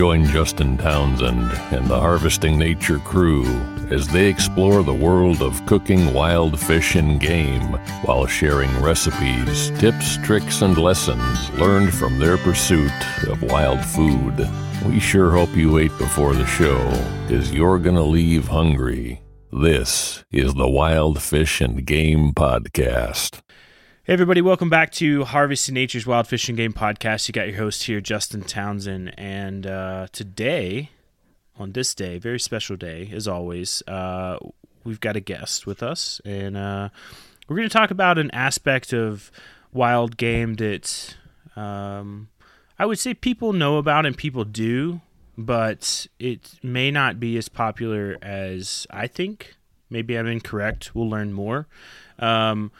Join Justin Townsend and the Harvesting Nature crew as they explore the world of cooking wild fish and game while sharing recipes, tips, tricks, and lessons learned from their pursuit of wild food. We sure hope you ate before the show, because you're going to leave hungry. This is the Wild Fish and Game Podcast. Hey everybody, welcome back to Harvest Harvesting Nature's Wild Fish and Game Podcast. You got your host here, Justin Townsend, and uh, today, on this day, very special day as always, uh, we've got a guest with us, and uh, we're going to talk about an aspect of wild game that um, I would say people know about and people do, but it may not be as popular as I think. Maybe I'm incorrect. We'll learn more. Um,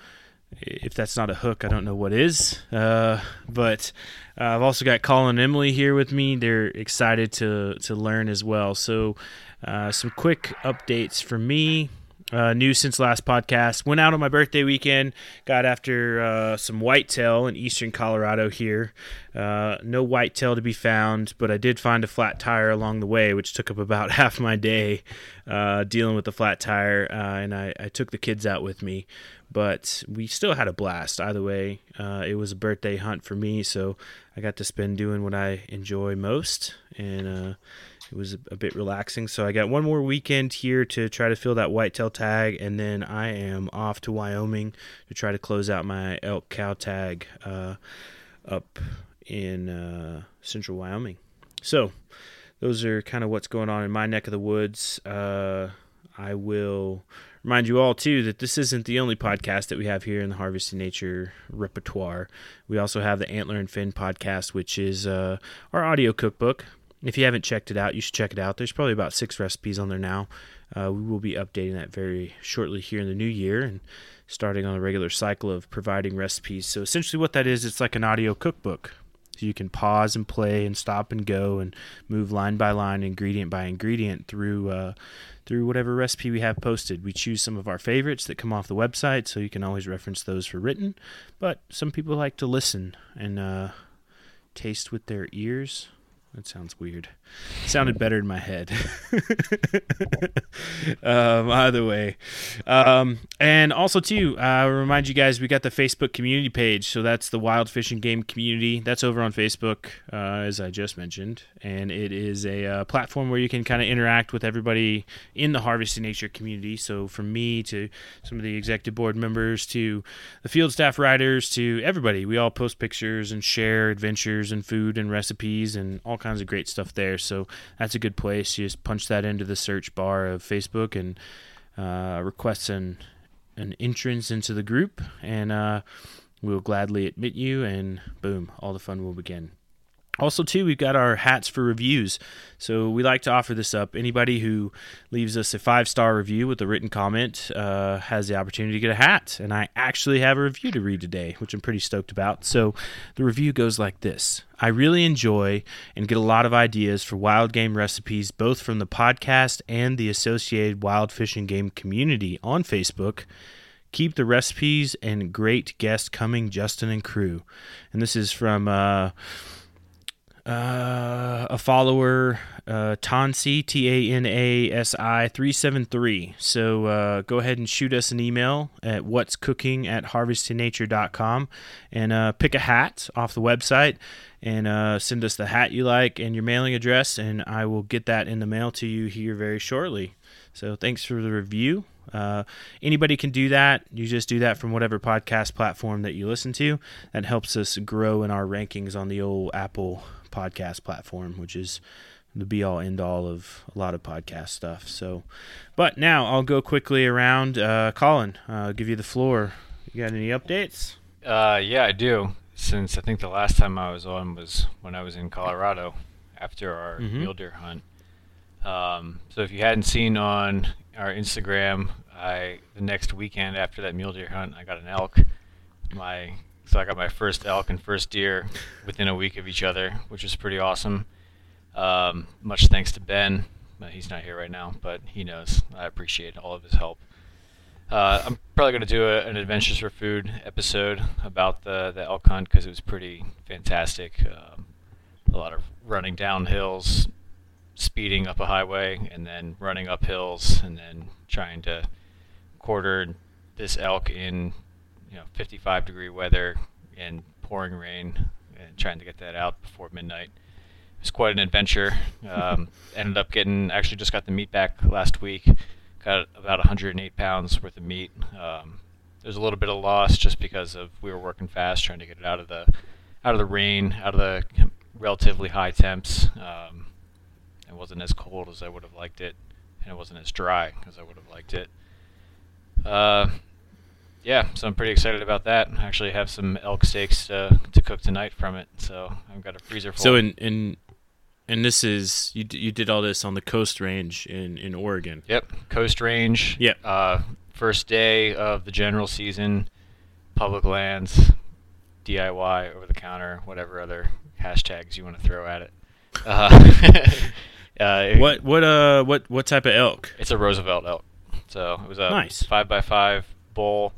if that's not a hook, I don't know what is. Uh, but uh, I've also got Colin and Emily here with me. They're excited to to learn as well. So, uh, some quick updates for me. Uh, new since last podcast. Went out on my birthday weekend. Got after uh, some whitetail in eastern Colorado here. Uh, no whitetail to be found, but I did find a flat tire along the way, which took up about half my day dealing with the flat tire. And I, I, took the kids out with me, but we still had a blast. Either way, uh, it was a birthday hunt for me, so I got to spend doing what I enjoy most. And it was a, bit relaxing. So I got one more weekend here to try to fill that whitetail tag, and then I am off to Wyoming to try to close out my elk cow tag uh, up in uh, central Wyoming. So those are kind of what's going on in my neck of the woods. Uh, I will remind you all too that this isn't the only podcast that we have here in the Harvest Harvesting Nature repertoire. We also have the Antler and Fin podcast, which is uh, our audio cookbook if you haven't checked it out, you should check it out. There's probably about six recipes on there now. Uh, we will be updating that very shortly here in the new year and starting on a regular cycle of providing recipes. So essentially, what that is, it's like an audio cookbook. So you can pause and play and stop and go and move line by line, ingredient by ingredient through uh, through whatever recipe we have posted. We choose some of our favorites that come off the website, so you can always reference those for written. But some people like to listen and uh, taste with their ears that sounds weird. It sounded better in my head. um, either way, um, and also too, I uh, remind you guys we got the Facebook community page. So that's the Wild Fish and Game community. That's over on Facebook, uh, as I just mentioned, and it is a uh, platform where you can kind of interact with everybody in the Harvesting Nature community. So from me to some of the executive board members to the field staff writers to everybody, we all post pictures and share adventures and food and recipes and all kinds of great stuff there. So that's a good place. You just punch that into the search bar of Facebook and uh, request an an entrance into the group, and uh, we'll gladly admit you. And boom, all the fun will begin. Also, too, we've got our hats for reviews. So we like to offer this up. Anybody who leaves us a five star review with a written comment uh, has the opportunity to get a hat. And I actually have a review to read today, which I'm pretty stoked about. So the review goes like this I really enjoy and get a lot of ideas for wild game recipes, both from the podcast and the associated wild fish and game community on Facebook. Keep the recipes and great guests coming, Justin and crew. And this is from. Uh, uh, a follower, uh, Tansi, T A N A S I 373. So uh, go ahead and shoot us an email at what's cooking at harvestingnature.com and uh, pick a hat off the website and uh, send us the hat you like and your mailing address, and I will get that in the mail to you here very shortly. So thanks for the review. Uh, anybody can do that. You just do that from whatever podcast platform that you listen to. That helps us grow in our rankings on the old Apple podcast platform, which is the be all end all of a lot of podcast stuff. So, but now I'll go quickly around. Uh, Colin, uh, give you the floor. You got any updates? Uh, yeah, I do. Since I think the last time I was on was when I was in Colorado after our Mhm. mule deer hunt. Um, so if you hadn't seen on our Instagram, I the next weekend after that mule deer hunt, I got an elk. My so I got my first elk and first deer within a week of each other, which was pretty awesome. Um, much thanks to Ben. He's not here right now, but he knows. I appreciate all of his help. Uh, I'm probably going to do a, an Adventures for Food episode about the, the elk hunt because it was pretty fantastic. Um, a lot of running down hills, speeding up a highway, and then running up hills, and then trying to quarter this elk in you know 55 degree weather and pouring rain, and trying to get that out before midnight. It was quite an adventure. Um, ended up getting actually just got the meat back last week. Got about 108 pounds worth of meat. Um, there's a little bit of loss just because of we were working fast trying to get it out of the out of the rain, out of the relatively high temps. Um, it wasn't as cold as I would have liked it, and it wasn't as dry as I would have liked it. Uh, yeah, so I'm pretty excited about that. I actually have some elk steaks to, to cook tonight from it, so I've got a freezer full. So in in and this is you d- you did all this on the Coast Range in in Oregon. Yep, Coast Range. Yep. Uh, first day of the general season, public lands, DIY, over the counter, whatever other hashtags you want to throw at it. Uh, uh, What what uh what what type of elk? It's a Roosevelt elk. So it was a Nice. five by five bull.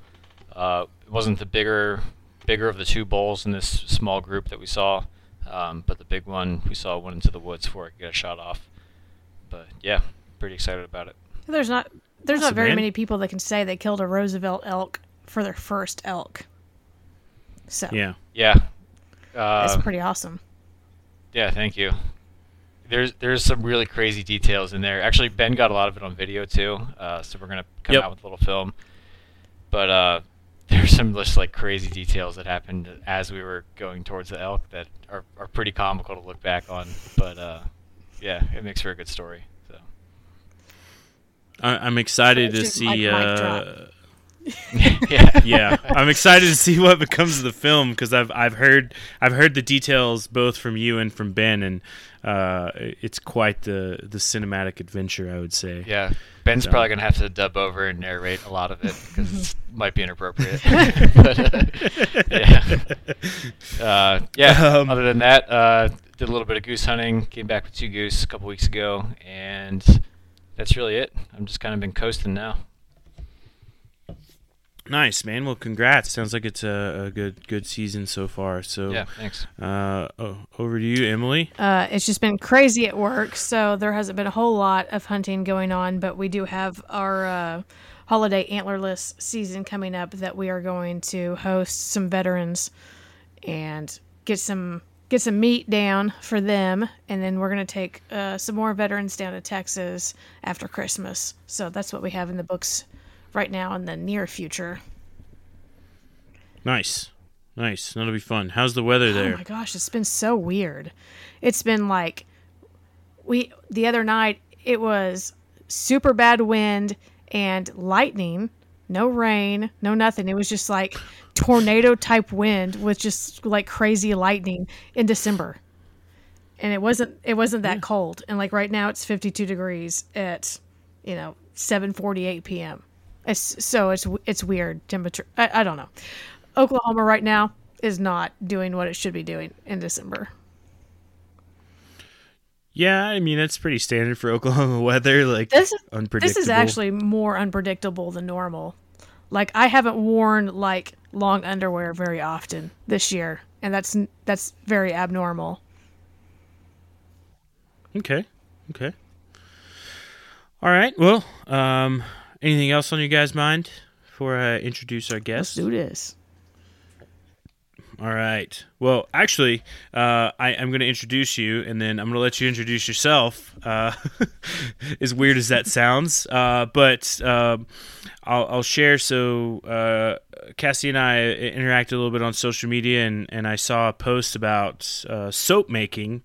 Uh, it wasn't the bigger bigger of the two bulls in this small group that we saw, um, but the big one we saw went into the woods for it, get a shot off. But yeah, pretty excited about it. There's not there's Awesome, not very man. many people that can say they killed a Roosevelt elk for their first elk. So Yeah. Yeah. Uh, it's pretty awesome. Yeah, thank you. There's there's some really crazy details in there. Actually, Ben got a lot of it on video too, uh, so we're gonna come Yep. out with a little film. But uh, there's some just like crazy details that happened as we were going towards the elk that are, are pretty comical to look back on. But uh, yeah, it makes for a good story. So I, I'm excited So to it's just like see. mic uh, drop. yeah, yeah, I'm excited to see what becomes of the film because I've I've heard I've heard the details both from you and from Ben, and uh, it's quite the the cinematic adventure. I would say. yeah. Ben's So- probably gonna have to dub over and narrate a lot of it because it might be inappropriate. but, uh, yeah. Uh, yeah. Um, other than that, uh, did a little bit of goose hunting. Came back with two goose a couple weeks ago, and that's really it. I'm just kind of been coasting now. Nice man. Well, congrats. Sounds like it's a, a good good season so far. So Yeah, thanks. Uh, oh, over to you, Emily. Uh, it's just been crazy at work, so there hasn't been a whole lot of hunting going on. But we do have our uh, holiday antlerless season coming up that we are going to host some veterans and get some get some meat down for them, and then we're going to take uh, some more veterans down to Texas after Christmas. So that's what we have in the books right now in the near future. Nice, nice. That'll be fun. How's the weather oh there? Oh my gosh, it's been so weird. It's been like we the other night it was super bad wind and lightning, no rain, no nothing. It was just like tornado type wind with just like crazy lightning in December. and it wasn't it wasn't that cold. And like right now, it's 52 degrees at you know 7:48 p.m. It's so it's it's weird temperature. I, I don't know. Oklahoma right now is not doing what it should be doing in December. Yeah, I mean that's pretty standard for Oklahoma weather. Like This is unpredictable. this is actually more unpredictable than normal. Like I haven't worn like long underwear very often this year, and that's that's very abnormal. okay. Okay. All right. Well, um, anything else on your guys' mind before I introduce our Let's do this. All right. Well, actually, uh, I, I'm going to introduce you, and then I'm going to let you introduce yourself. Uh, as weird as that sounds, uh, but um, I'll, I'll share. So, uh, Cassie and I interacted a little bit on social media, and, and I saw a post about uh, soap making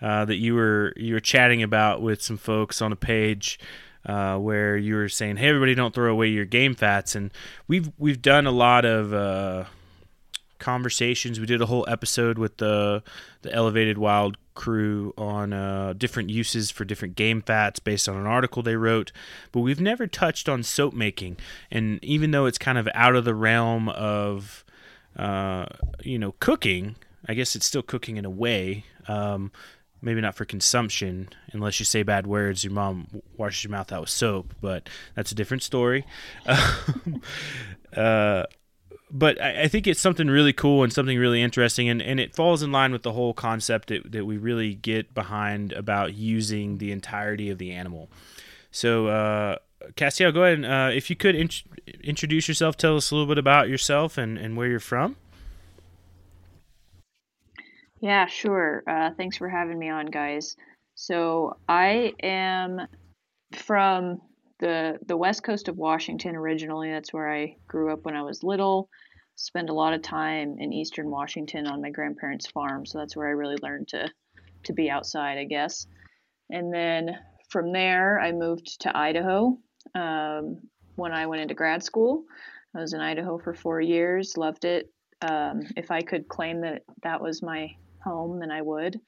uh, that you were you were chatting about with some folks on a page. Uh, where you were saying, "Hey, everybody, don't throw away your game fats," and we've we've done a lot of uh, conversations. We did a whole episode with the the Elevated Wild crew on uh, different uses for different game fats based on an article they wrote. But we've never touched on soap making, and even though it's kind of out of the realm of uh, you know cooking, I guess it's still cooking in a way. Um, maybe not for consumption unless you say bad words your mom washes your mouth out with soap but that's a different story uh, but I, I think it's something really cool and something really interesting, and, and it falls in line with the whole concept that, that we really get behind about using the entirety of the animal. So, uh, go ahead and uh, if you could int- introduce yourself, tell us a little bit about yourself and, and where you're from. Yeah, sure. Uh, thanks for having me on, guys. So I am from the the west coast of Washington originally. That's where I grew up when I was little. Spent a lot of time in eastern Washington on my grandparents' farm, so that's where I really learned to to be outside, I guess. And then from there, I moved to Idaho um, when I went into grad school. I was in Idaho for four years, loved it. Um, if I could claim that that was my home, than I would.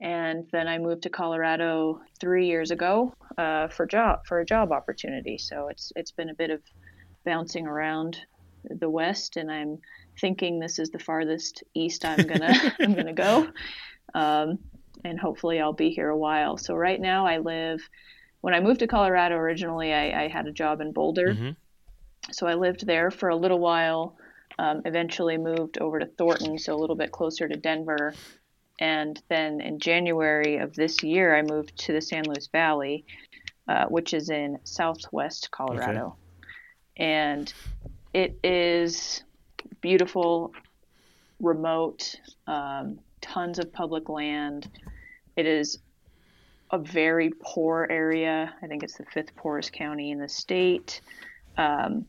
And then I moved to Colorado three years ago uh, for job for a job opportunity. So it's it's been a bit of bouncing around the West, and I'm thinking this is the farthest east I'm gonna I'm gonna go, um, and hopefully I'll be here a while. So right now I live. When I moved to Colorado originally, I, I had a job in Boulder, Mhm. so I lived there for a little while. Um, eventually moved over to Thornton, so a little bit closer to Denver. And then in January of this year, I moved to the San Luis Valley, uh, which is in southwest Colorado. And it is beautiful, remote, um, tons of public land. It is a very poor area. I think it's the fifth poorest county in the state. Um,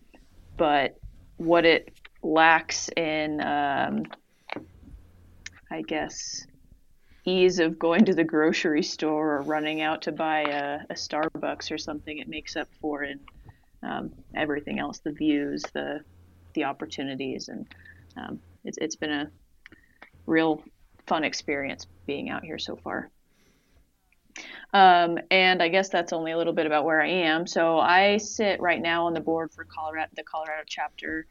but what it lacks in, um, I guess, ease of going to the grocery store or running out to buy a, a Starbucks or something, it makes up for in um, everything else the views, the the opportunities, and um, it's, it's been a real fun experience being out here so far. Um, and I guess that's only a little bit about where I am. So I sit right now on the board for Colorado, the Colorado chapter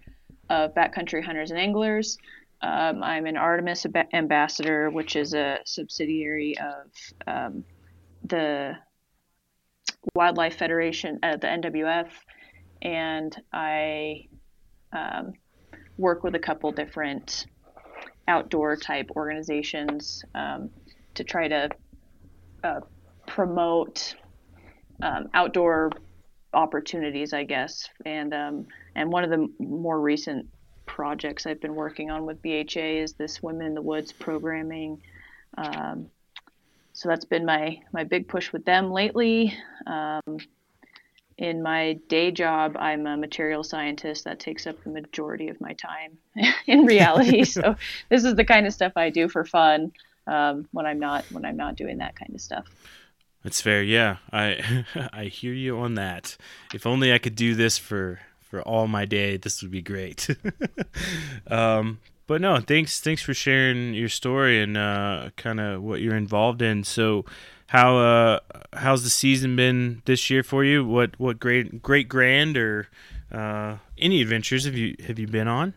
of Backcountry Hunters and Anglers. Um, I'm an Artemis ambassador, which is a subsidiary of um, the Wildlife Federation, uh, the NWF, and I um, work with a couple different outdoor type organizations um, to try to uh, promote um, outdoor opportunities, I guess. And um, and one of the more recent projects I've been working on with BHA is this Women in the Woods programming. Um, so that's been my my big push with them lately. Um, in my day job, I'm a material scientist. That takes up the majority of my time in reality. so this is the kind of stuff I do for fun um, when I'm not when I'm not doing that kind of stuff. That's fair. Yeah, I I hear you on that. If only I could do this for for all my day, this would be great. um, but no, thanks thanks for sharing your story and uh, kind of what you're involved in. So, how uh, how's the season been this year for you? What what great great grand or uh, any adventures have you have you been on?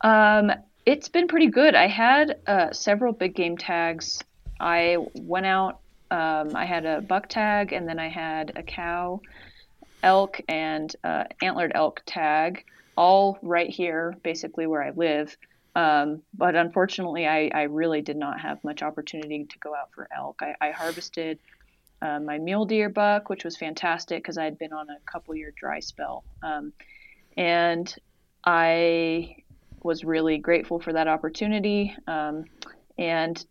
Um, it's been pretty good. I had uh, several big game tags. I went out. Um, I had a buck tag, and then I had a cow, elk, and uh, antlered elk tag, all right here, basically where I live. Um, but unfortunately, I, I, really did not have much opportunity to go out for elk. I, I harvested uh, my mule deer buck, which was fantastic because I had been on a couple year dry spell. Um, and I was really grateful for that opportunity. Um, and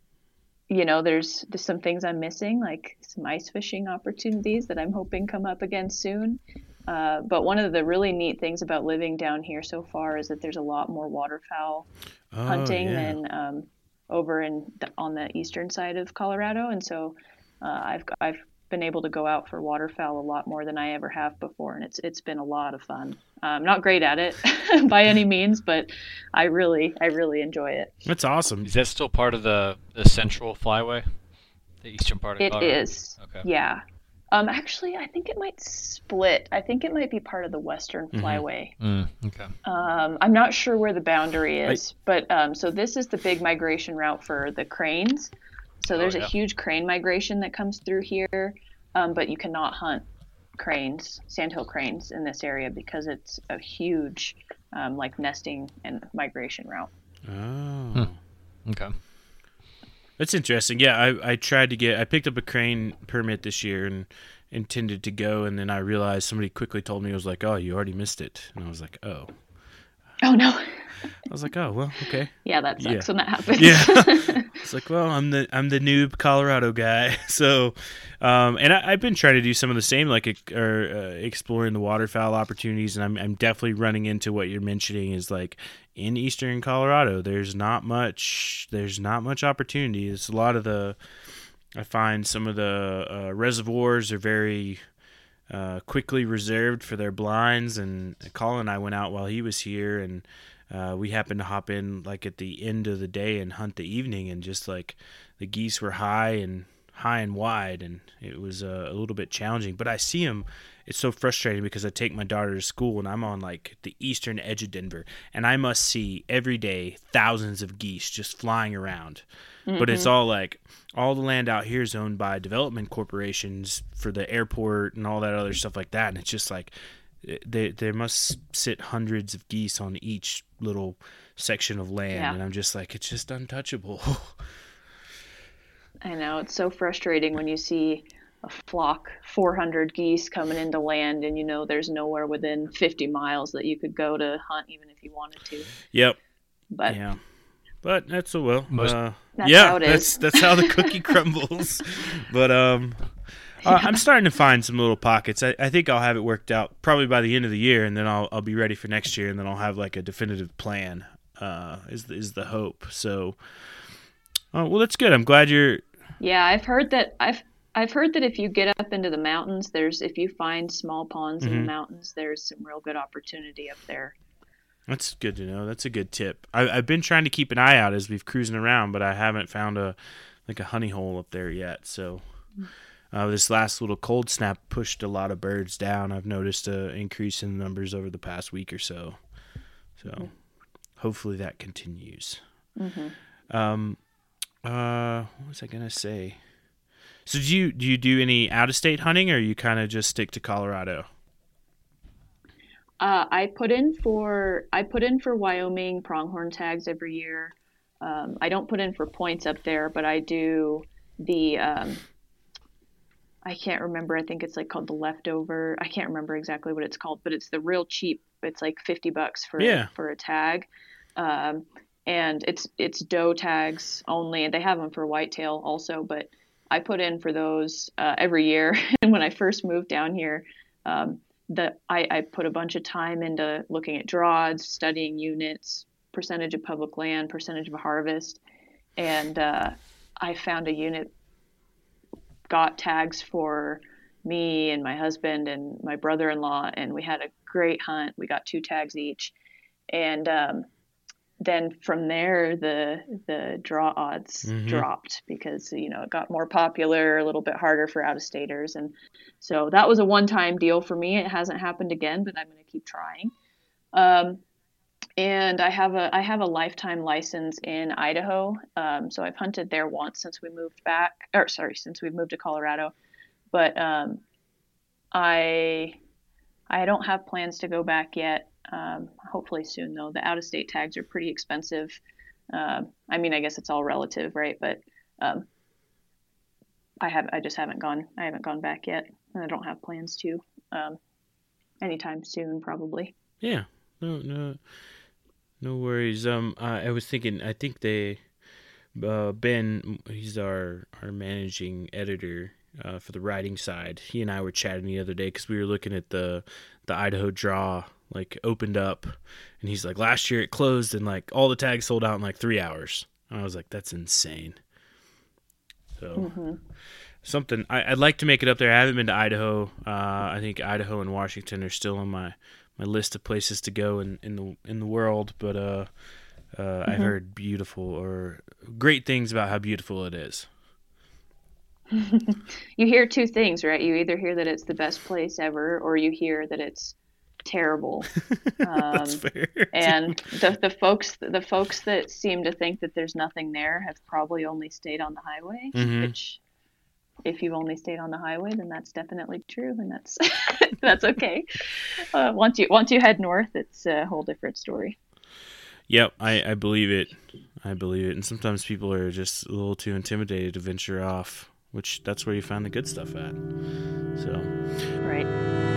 you know, there's, there's some things I'm missing, like some ice fishing opportunities that I'm hoping come up again soon. Uh, but one of the really neat things about living down here so far is that there's a lot more waterfowl oh, hunting yeah. than um, over in the, on the eastern side of Colorado, and so uh, I've I've been able to go out for waterfowl a lot more than I ever have before, and it's it's been a lot of fun. I'm not great at it by any means, but I really I really enjoy it. That's awesome. Is that still part of the the central flyway, the eastern part of it? Colorado? It is. Okay. Yeah. Um, actually, I think it might split. I think it might be part of the Western mm-hmm. Flyway. Mm, okay. Um, I'm not sure where the boundary is, I... but um, so this is the big migration route for the cranes. So there's oh, yeah. a huge crane migration that comes through here, um, but you cannot hunt cranes, sandhill cranes in this area because it's a huge um, like nesting and migration route. Oh. Hmm. Okay. That's interesting. Yeah, I, I tried to get I picked up a crane permit this year and intended to go and then I realized somebody quickly told me it was like, "Oh, you already missed it." And I was like, "Oh." Oh no. I was like, oh well, okay. Yeah, that sucks yeah. when that happens. yeah, it's like, well, I'm the I'm the noob Colorado guy, so, um, and I, have been trying to do some of the same, like or uh, exploring the waterfowl opportunities, and I'm I'm definitely running into what you're mentioning is like in eastern Colorado, there's not much there's not much opportunity. It's a lot of the I find some of the uh, reservoirs are very uh, quickly reserved for their blinds. And Colin and I went out while he was here, and uh, we happened to hop in like at the end of the day and hunt the evening, and just like the geese were high and high and wide, and it was uh, a little bit challenging. But I see them. It's so frustrating because I take my daughter to school and I'm on like the eastern edge of Denver, and I must see every day thousands of geese just flying around. Mm-hmm. But it's mm-hmm. all like all the land out here is owned by development corporations for the airport and all that other stuff like that, and it's just like they there must sit hundreds of geese on each little section of land, yeah. and I'm just like it's just untouchable. I know it's so frustrating when you see a flock 400 geese coming into land and you know there's nowhere within 50 miles that you could go to hunt even if you wanted to. Yep. But yeah. But that's a well. Most, uh, that's yeah, that's that's how the cookie crumbles. but um, yeah. Uh, I'm starting to find some little pockets. I, I think I'll have it worked out probably by the end of the year, and then I'll I'll be ready for next year, and then I'll have like a definitive plan. Uh, is is the hope? So, uh, well, that's good. I'm glad you're. Yeah, I've heard that. I've I've heard that if you get up into the mountains, there's if you find small ponds mm-hmm. in the mm-hmm. mountains, there's some real good opportunity up there. That's good to know. That's a good tip. I, have been trying to keep an eye out as we've cruising around, but I haven't found a like a honey hole up there yet. So uh, this last little cold snap pushed a lot of birds down. I've noticed an increase in numbers over the past week or so. So mm-hmm. hopefully that continues. Mm-hmm. Um, uh, what was I gonna say? So do you do you do any out of state hunting, or you kind of just stick to Colorado? Uh, I put in for I put in for Wyoming pronghorn tags every year. Um, I don't put in for points up there, but I do the um, I can't remember. I think it's like called the leftover. I can't remember exactly what it's called, but it's the real cheap. It's like fifty bucks for yeah. for a tag, um, and it's it's doe tags only, and they have them for whitetail also. But I put in for those uh, every year. and when I first moved down here, um, that I, I put a bunch of time into looking at draws, studying units, percentage of public land, percentage of harvest, and uh, I found a unit got tags for me and my husband and my brother-in-law, and we had a great hunt. We got two tags each, and um, then from there the the draw odds Mhm. dropped because you know it got more popular, a little bit harder for out of staters, and so that was a one time deal for me. It hasn't happened again, but I'm going to keep trying. Um, and I have a I have a lifetime license in Idaho, um, so I've hunted there once since we moved back, or sorry, since we moved to Colorado. But um, I I don't have plans to go back yet. Um, hopefully soon though. The out of state tags are pretty expensive. Um, I mean, I guess it's all relative, right? But um, I have I just haven't gone I haven't gone back yet, and I don't have plans to um, anytime soon, probably. Yeah. No, no, no worries. Um, I, I was thinking. I think they, uh, Ben, he's our our managing editor uh, for the writing side. He and I were chatting the other day because we were looking at the the Idaho draw like opened up, and he's like, last year it closed and like all the tags sold out in like three hours. And I was like, that's insane. So. Something I, I'd like to make it up there. I haven't been to Idaho. Uh, I think Idaho and Washington are still on my, my list of places to go in, in the in the world. But uh, uh, I heard beautiful or great things about how beautiful it is. you hear two things, right? You either hear that it's the best place ever, or you hear that it's terrible. That's Um, fair. and the the folks the folks that seem to think that there's nothing there have probably only stayed on the highway. Mhm. Which, if you've only stayed on the highway, then that's definitely true, and that's that's okay. Uh, once you once you head north, it's a whole different story. Yep, I, I believe it. I believe it. And sometimes people are just a little too intimidated to venture off, which that's where you find the good stuff at. So Right.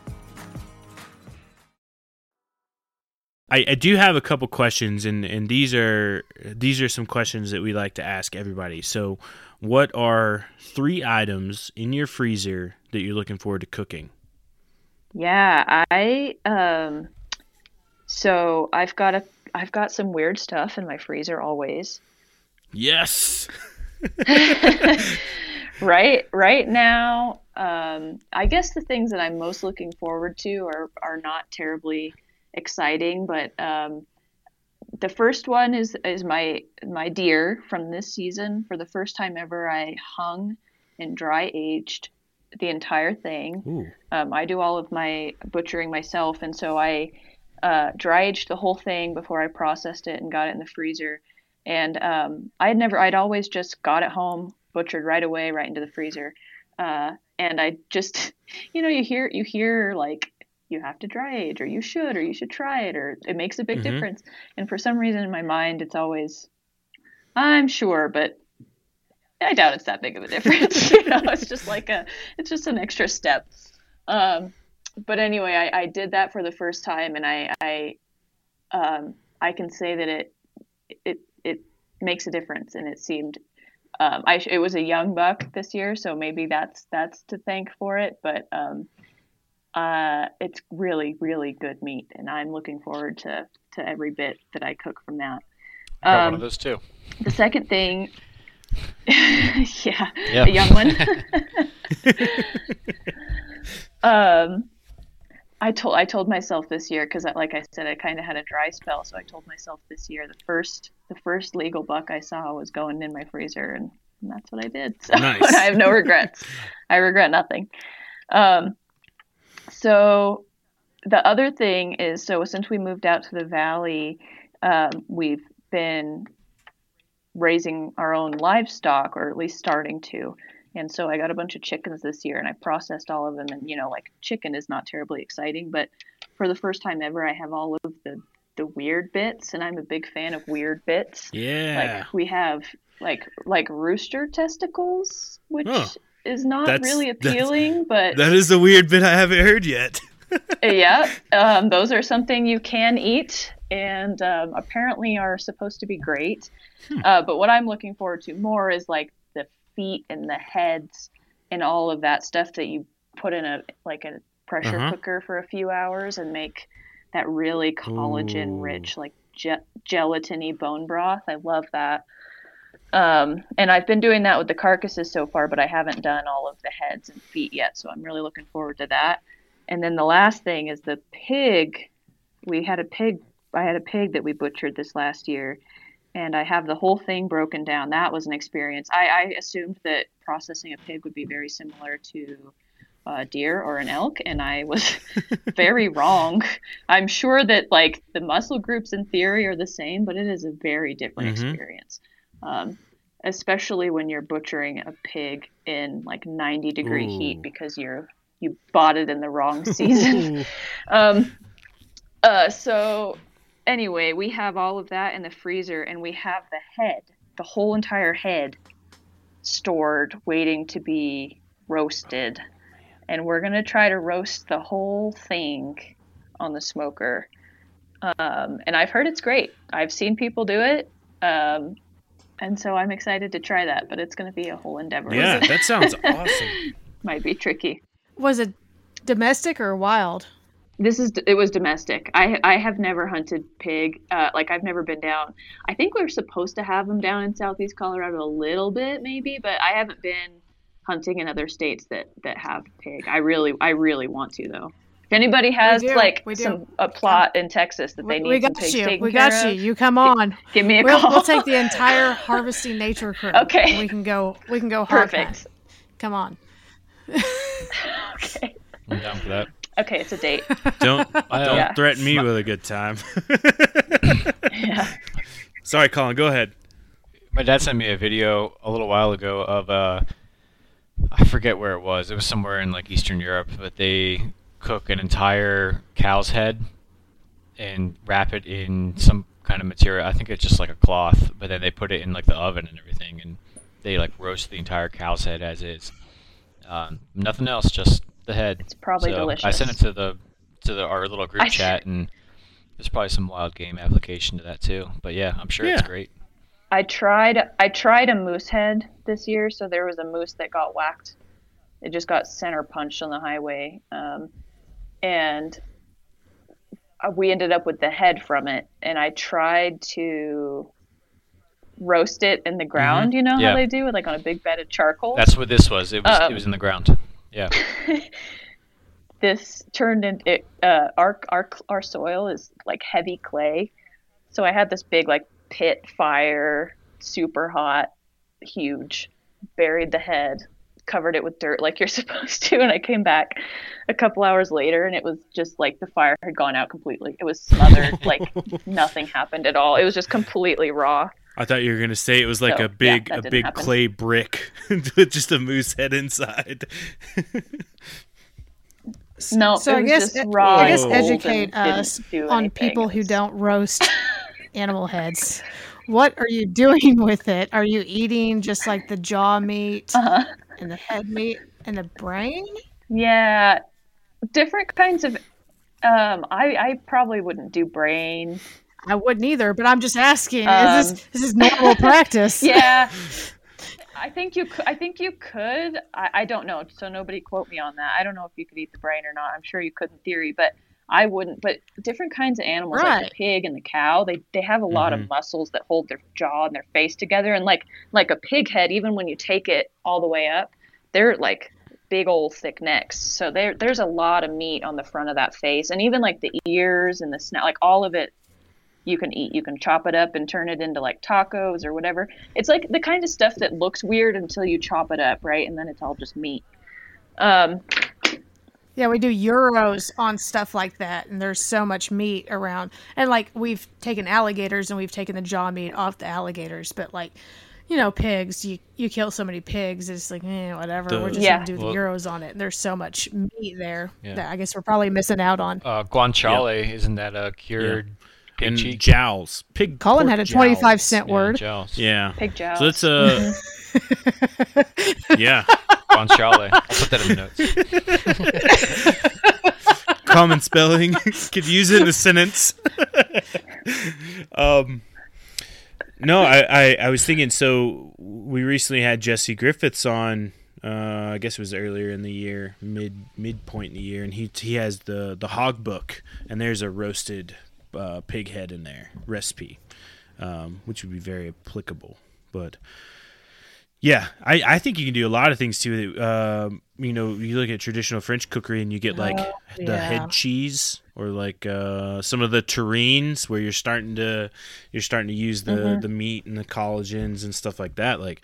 I, I do have a couple questions, and, and these are these are some questions that we like to ask everybody. So, what are three items in your freezer that you're looking forward to cooking? Yeah, I um so I've got a I've got some weird stuff in my freezer always. Yes. Right right now, um I guess the things that I'm most looking forward to are are not terribly exciting, but um the first one is is my my deer from this season. For the first time ever, I hung and dry aged the entire thing. Um, I do all of my butchering myself, and so I uh, dry aged the whole thing before I processed it and got it in the freezer. And um, I had never, I'd always just got it home, butchered right away, right into the freezer. Uh, and I just, you know, you hear, you hear like you have to dry age, or you should, or you should try it, or it makes a big Mhm. difference. And for some reason in my mind, it's always, I'm sure, but I doubt it's that big of a difference. you know, it's just like a, it's just an extra step. Um, but anyway, I, I did that for the first time, and I, I, um, I can say that it, it, it makes a difference, and it seemed, um, I, it was a young buck this year, so maybe that's that's to thank for it. But um, uh, it's really, really good meat, and I'm looking forward to to every bit that I cook from that. I got one Um, of those too. the second thing, yeah, Yeah. a young one. um, I told I told myself this year because, like I said, I kind of had a dry spell, so I told myself this year the first the first legal buck I saw was going in my freezer, and, and that's what I did. So Nice. I have no regrets. I regret nothing. Um, so the other thing is so since we moved out to the valley, um, we've been raising our own livestock, or at least starting to. And so I got a bunch of chickens this year, and I processed all of them. And you know, like chicken is not terribly exciting, but for the first time ever, I have all of the the weird bits, and I'm a big fan of weird bits. Yeah. Like we have like like rooster testicles, which. Is not That's- really appealing, but That is a weird bit I haven't heard yet. yeah, um, those are something you can eat, and um, apparently are supposed to be great. Uh, but what I'm looking forward to more is like the feet and the heads and all of that stuff that you put in a like a pressure Uh-huh. cooker for a few hours and make that really collagen rich, like ge- gelatiny bone broth. I love that. Um, and I've been doing that with the carcasses so far, but I haven't done all of the heads and feet yet. So I'm really looking forward to that. And then the last thing is the pig. We had a pig. I had a pig that we butchered this last year, and I have the whole thing broken down. That was an experience. I, I assumed that processing a pig would be very similar to a deer or an elk, and I was very wrong. I'm sure that like the muscle groups in theory are the same, but it is a very different Mhm. experience. Um, especially when you're butchering a pig in like 90 degree Ooh. heat because you're you bought it in the wrong season. um, uh, so anyway, we have all of that in the freezer, and we have the head, the whole entire head, stored, waiting to be roasted. And we're gonna try to roast the whole thing on the smoker. Um, and I've heard it's great. I've seen people do it. Um, and so I'm excited to try that, but it's going to be a whole endeavor. yeah, that sounds awesome. Might be tricky. Was it domestic or wild? This is it was domestic. I I have never hunted pig. Uh, like I've never been down. I think we're supposed to have them down in southeast Colorado a little bit, maybe, but I haven't been hunting in other states that that have pig. I really I really want to though. If anybody has do, like some a plot in Texas that they We, need we some got pigs you. taken We got you. of, You come on. give me a We'll, call. we'll take the entire harvesting nature crew. Okay. We can go. We can go hard. Perfect. Come on. Okay. I'm down for that. Okay, it's a date. Don't don't Yeah. threaten me with a good time. Yeah. Sorry, Colin. Go ahead. My dad sent me a video a little while ago of uh, I forget where it was. It was somewhere in like Eastern Europe, but they cook an entire cow's head and wrap it in some kind of material. I think it's just like a cloth, but then they put it in like the oven and everything, and they like roast the entire cow's head as is. Um, nothing else, just the head. It's probably So delicious. I sent it to the to the our little group I- chat, and there's probably some wild game application to that too. But yeah, I'm sure it's great. I tried I tried a moose head this year, so there was a moose that got whacked. It just got center punched on the highway, um, and uh, we ended up with the head from it. And I tried to roast it in the ground. You know Yeah. how they do it, like on a big bed of charcoal. That's what this was. It was Um, it was in the ground. Yeah. this turned into it, uh, our our our soil is like heavy clay, so I had this big like pit fire, super hot, huge, buried the head, covered it with dirt like you're supposed to, and I came back a couple hours later and it was just like the fire had gone out completely. It was smothered, like nothing happened at all. It was just completely raw. I thought you were gonna say it was like So, a big that a big happen. clay brick with just a moose head inside. No, So it I guess just raw. I guess educate us on people who don't roast animal heads. What are you doing with it? Are you eating just like the jaw meat Uh-huh. And the head meat and the brain? Yeah, different kinds of. Um, I I probably wouldn't do brain. I wouldn't either, but I'm just asking. Um, is this this is normal practice? Yeah, I think you could. I think you could. I, I don't know. So nobody quote me on that. I don't know if you could eat the brain or not. I'm sure you could in theory, but I wouldn't. But different kinds of animals, like the pig and the cow, they they have a lot of muscles that hold their jaw and their face together. And like like a pig head, even when you take it all the way up, they're like big old thick necks. So there there's a lot of meat on the front of that face, and even like the ears and the snout, like all of it you can eat. You can chop it up and turn it into like tacos or whatever. It's like the kind of stuff that looks weird until you chop it up, right? And then it's all just meat. Um, Yeah, we do euros on stuff like that, and there's so much meat around. And like we've taken alligators and we've taken the jaw meat off the alligators, but like you know, pigs, you you kill so many pigs, it's like eh, whatever. The- we're just Yeah. gonna do the Well- euros on it. There's so much meat there Yeah. that I guess we're probably missing out on. Uh, guanciale, isn't that a cured pig and cheek? jowls. Pig. Colin had a 25 jowls. cent Yeah, word. joust. Yeah. Pig jowl. So it's uh yeah. Guanciale. I'll put that in the notes. Common spelling. Could use it in a sentence. um no, I, I, I was thinking. So we recently had Jesse Griffiths on. Uh, I guess it was earlier in the year, mid midpoint in the year, and he he has the the hog book, and there's a roasted uh, pig head in there recipe, um, which would be very applicable. But yeah, I, I think you can do a lot of things too. Um, you know, you look at traditional French cookery and you get like the yeah. head cheese or like uh, some of the terrines where you're starting to you're starting to use the the meat and the collagens and stuff like that. Like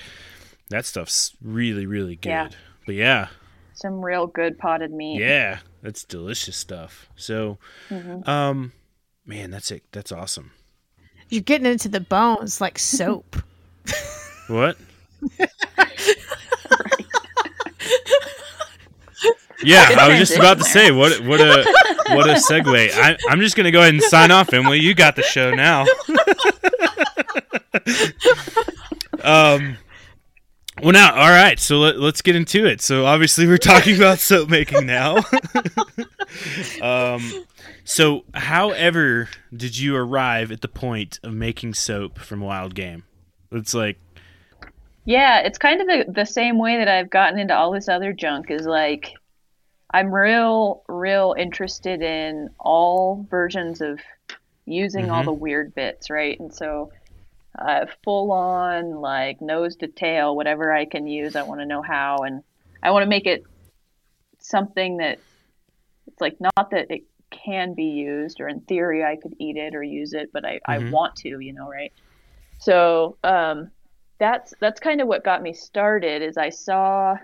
that stuff's really really good. Yeah. But yeah, Some real good potted meat. yeah, that's delicious stuff. So, um, man, that's it. That's awesome. You're getting into the bones like soap. What? yeah, I was just about to say what what a what a segue. I, I'm just gonna go ahead and sign off, Emily. You got the show now. um. Well, now, all right. So let, let's get into it. So obviously, we're talking about soap making now. um. So, however, did you arrive at the point of making soap from wild game? It's like Yeah, it's kind of the, the same way that I've gotten into all this other junk is like I'm real, real interested in all versions of using all Mhm. the weird bits, right? And so uh, full on like nose to tail, whatever I can use, I want to know how, and I want to make it something that it's like not that it can be used or in theory I could eat it or use it, but I, I Mhm. want to, you know, right? So um, that's that's kind of what got me started. Is I saw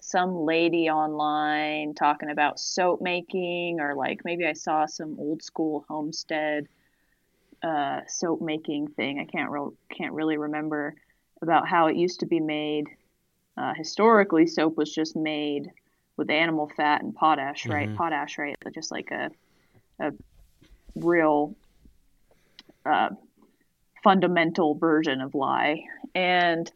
some lady online talking about soap making, or like maybe I saw some old school homestead uh, soap making thing. I can't real can't really remember about how it used to be made. Uh, historically, soap was just made with animal fat and potash, right? Mhm. Potash, right? Just like a a real uh, fundamental version of lye. And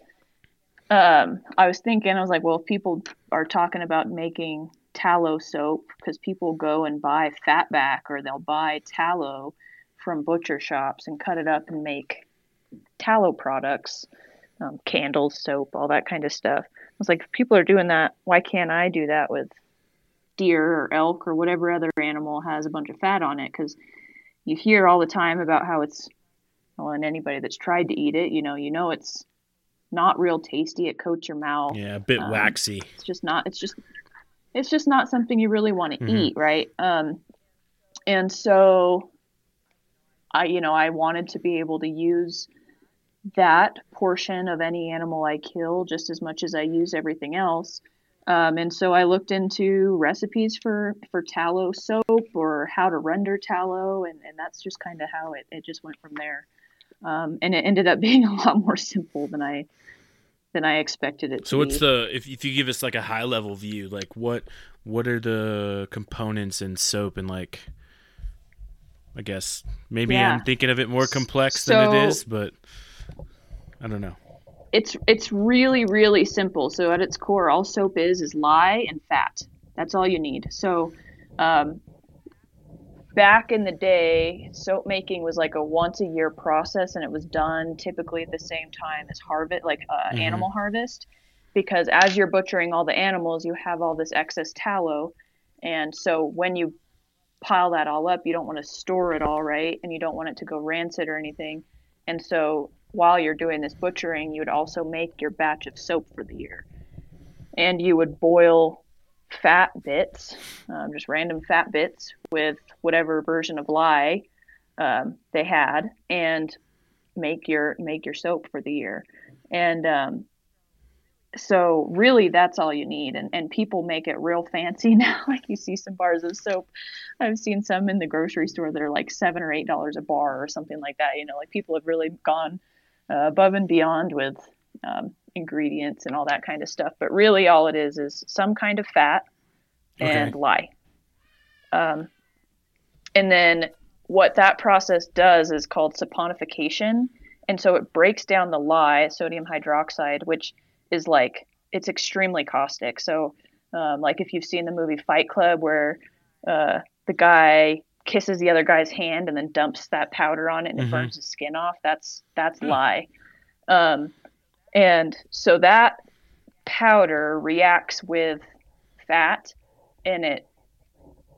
um, I was thinking, I was like, well, if people are talking about making tallow soap, because people go and buy fatback or they'll buy tallow from butcher shops and cut it up and make tallow products, um, candles, soap, all that kind of stuff. I was like, if people are doing that, why can't I do that with deer or elk or whatever other animal has a bunch of fat on it? Because you hear all the time about how it's well, and anybody that's tried to eat it, you know, you know it's not real tasty. It coats your mouth. yeah, a bit Um, waxy. It's just not. It's just. It's just not something you really want to Mhm. eat, right? Um, and so, I, you know, I wanted to be able to use that portion of any animal I kill just as much as I use everything else. Um, and so I looked into recipes for, for tallow soap or how to render tallow, and, and that's just kind of how it, it just went from there. Um, and it ended up being a lot more simple than I than I expected it to be. So what's be. the if if you give us like a high level view, like what what are the components in soap and like I guess maybe Yeah. I'm thinking of it more complex than it is, but I don't know. it's it's really really simple. So at its core, all soap is is lye and fat. That's all you need. So um, back in the day, soap making was like a once a year process, and it was done typically at the same time as harvest, like uh, Mhm. animal harvest, because as you're butchering all the animals, you have all this excess tallow, and so when you pile that all up, you don't want to store it all right, and you don't want it to go rancid or anything. And so while you're doing this butchering, you would also make your batch of soap for the year. And you would boil fat bits, um, just random fat bits, with whatever version of lye um, they had, and make your make your soap for the year. And um, so really that's all you need and, and people make it real fancy now like you see some bars of soap i've seen some in the grocery store that are like seven or eight dollars a bar or something like that you know like people have really gone uh, above and beyond with um, ingredients and all that kind of stuff. But really all it is is some kind of fat and Okay. lye. Um, and then what that process does is called saponification. And so it breaks down the lye sodium hydroxide which is like it's extremely caustic. So um, like if you've seen the movie fight club where uh, the guy kisses the other guy's hand and then dumps that powder on it and it Mhm. burns his skin off that's that's lye um, and so that powder reacts with fat and it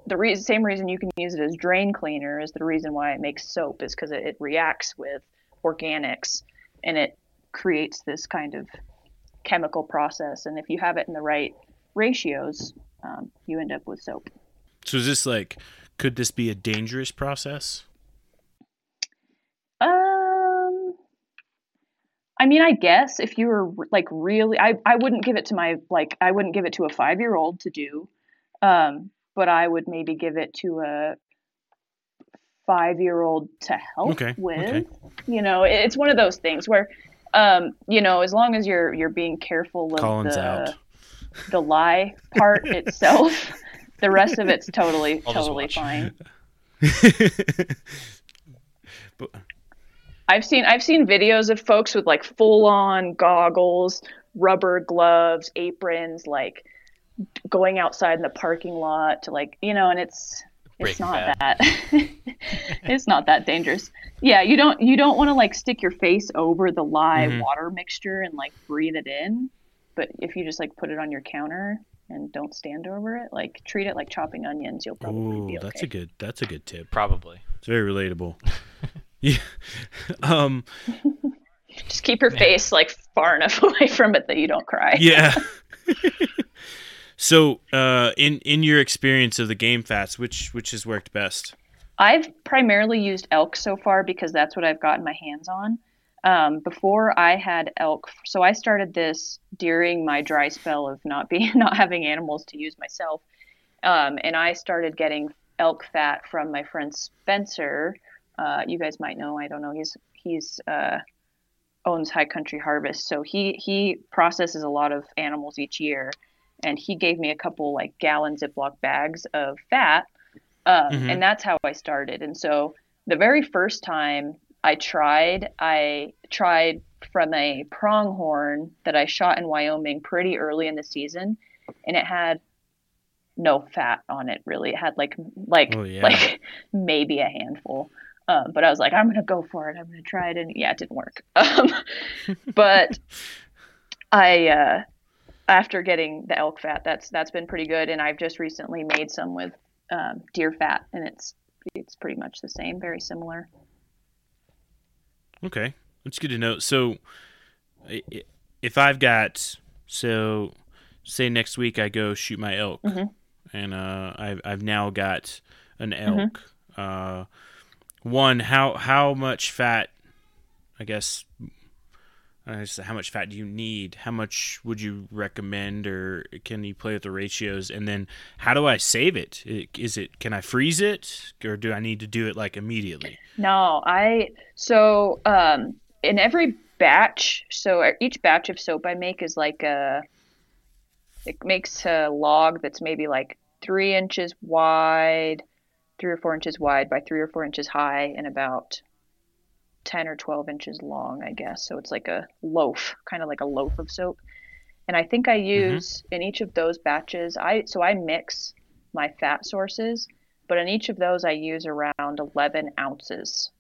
the reason, same reason you can use it as drain cleaner is the reason why it makes soap is because it, it reacts with organics and it creates this kind of chemical process. And if you have it in the right ratios, um, you end up with soap. So is this like could this be a dangerous process? Um, I mean, I guess if you were like really, I, I wouldn't give it to my like I wouldn't give it to a five year old to do, um, but I would maybe give it to a five year old to help Okay, with. okay. You know, it- it's one of those things where, um, you know, as long as you're you're being careful with Collins the out. the lye part itself, the rest of it's totally totally fine. But- I've seen I've seen videos of folks with like full on goggles, rubber gloves, aprons, like going outside in the parking lot to like you know, and it's it's not that it's not that dangerous. Yeah, you don't you don't want to like stick your face over the live Mhm. water mixture and like breathe it in. But if you just like put it on your counter and don't stand over it, like treat it like chopping onions, you'll probably Ooh, be okay. that's a good that's a good tip. Probably. It's very relatable. yeah. Um Just keep your face like far enough away from it that you don't cry. yeah. so, uh in in your experience of the game fats, which which has worked best? I've primarily used elk so far because that's what I've gotten my hands on. Um, before I had elk, so I started this during my dry spell of not being not having animals to use myself, um, and I started getting elk fat from my friend Spencer. Uh, you guys might know. I don't know. He's he's uh, owns High Country Harvest, so he he processes a lot of animals each year, and he gave me a couple like gallon Ziploc bags of fat um, Mhm. and that's how I started. And so the very first time I tried, I tried from a pronghorn that I shot in Wyoming pretty early in the season, and it had no fat on it. Really, it had like like Oh, yeah. like maybe a handful. Um, but I was like, I'm gonna go for it. I'm gonna try it, and yeah, it didn't work. Um, but I uh, after getting the elk fat, that's that's been pretty good, and I've just recently made some with um, deer fat, and it's it's pretty much the same, very similar. Okay, that's good to know. So, if I've got so, say next week I go shoot my elk, Mhm. and uh, I've I've now got an Mm-hmm. elk. Uh, one, how how much fat? I guess. How much fat do you need? How much would you recommend, or can you play with the ratios? And then, how do I save it? Is it can I freeze it, or do I need to do it like immediately? No, I so um, in every batch, so each batch of soap I make is like a it makes a log that's maybe like three inches wide, three or four inches wide by three or four inches high, and about 10 or 12 inches long, I guess. So it's like a loaf, kind of like a loaf of soap. And I think I use in each of those batches, I so I mix my fat sources, but in each of those I use around 11 ounces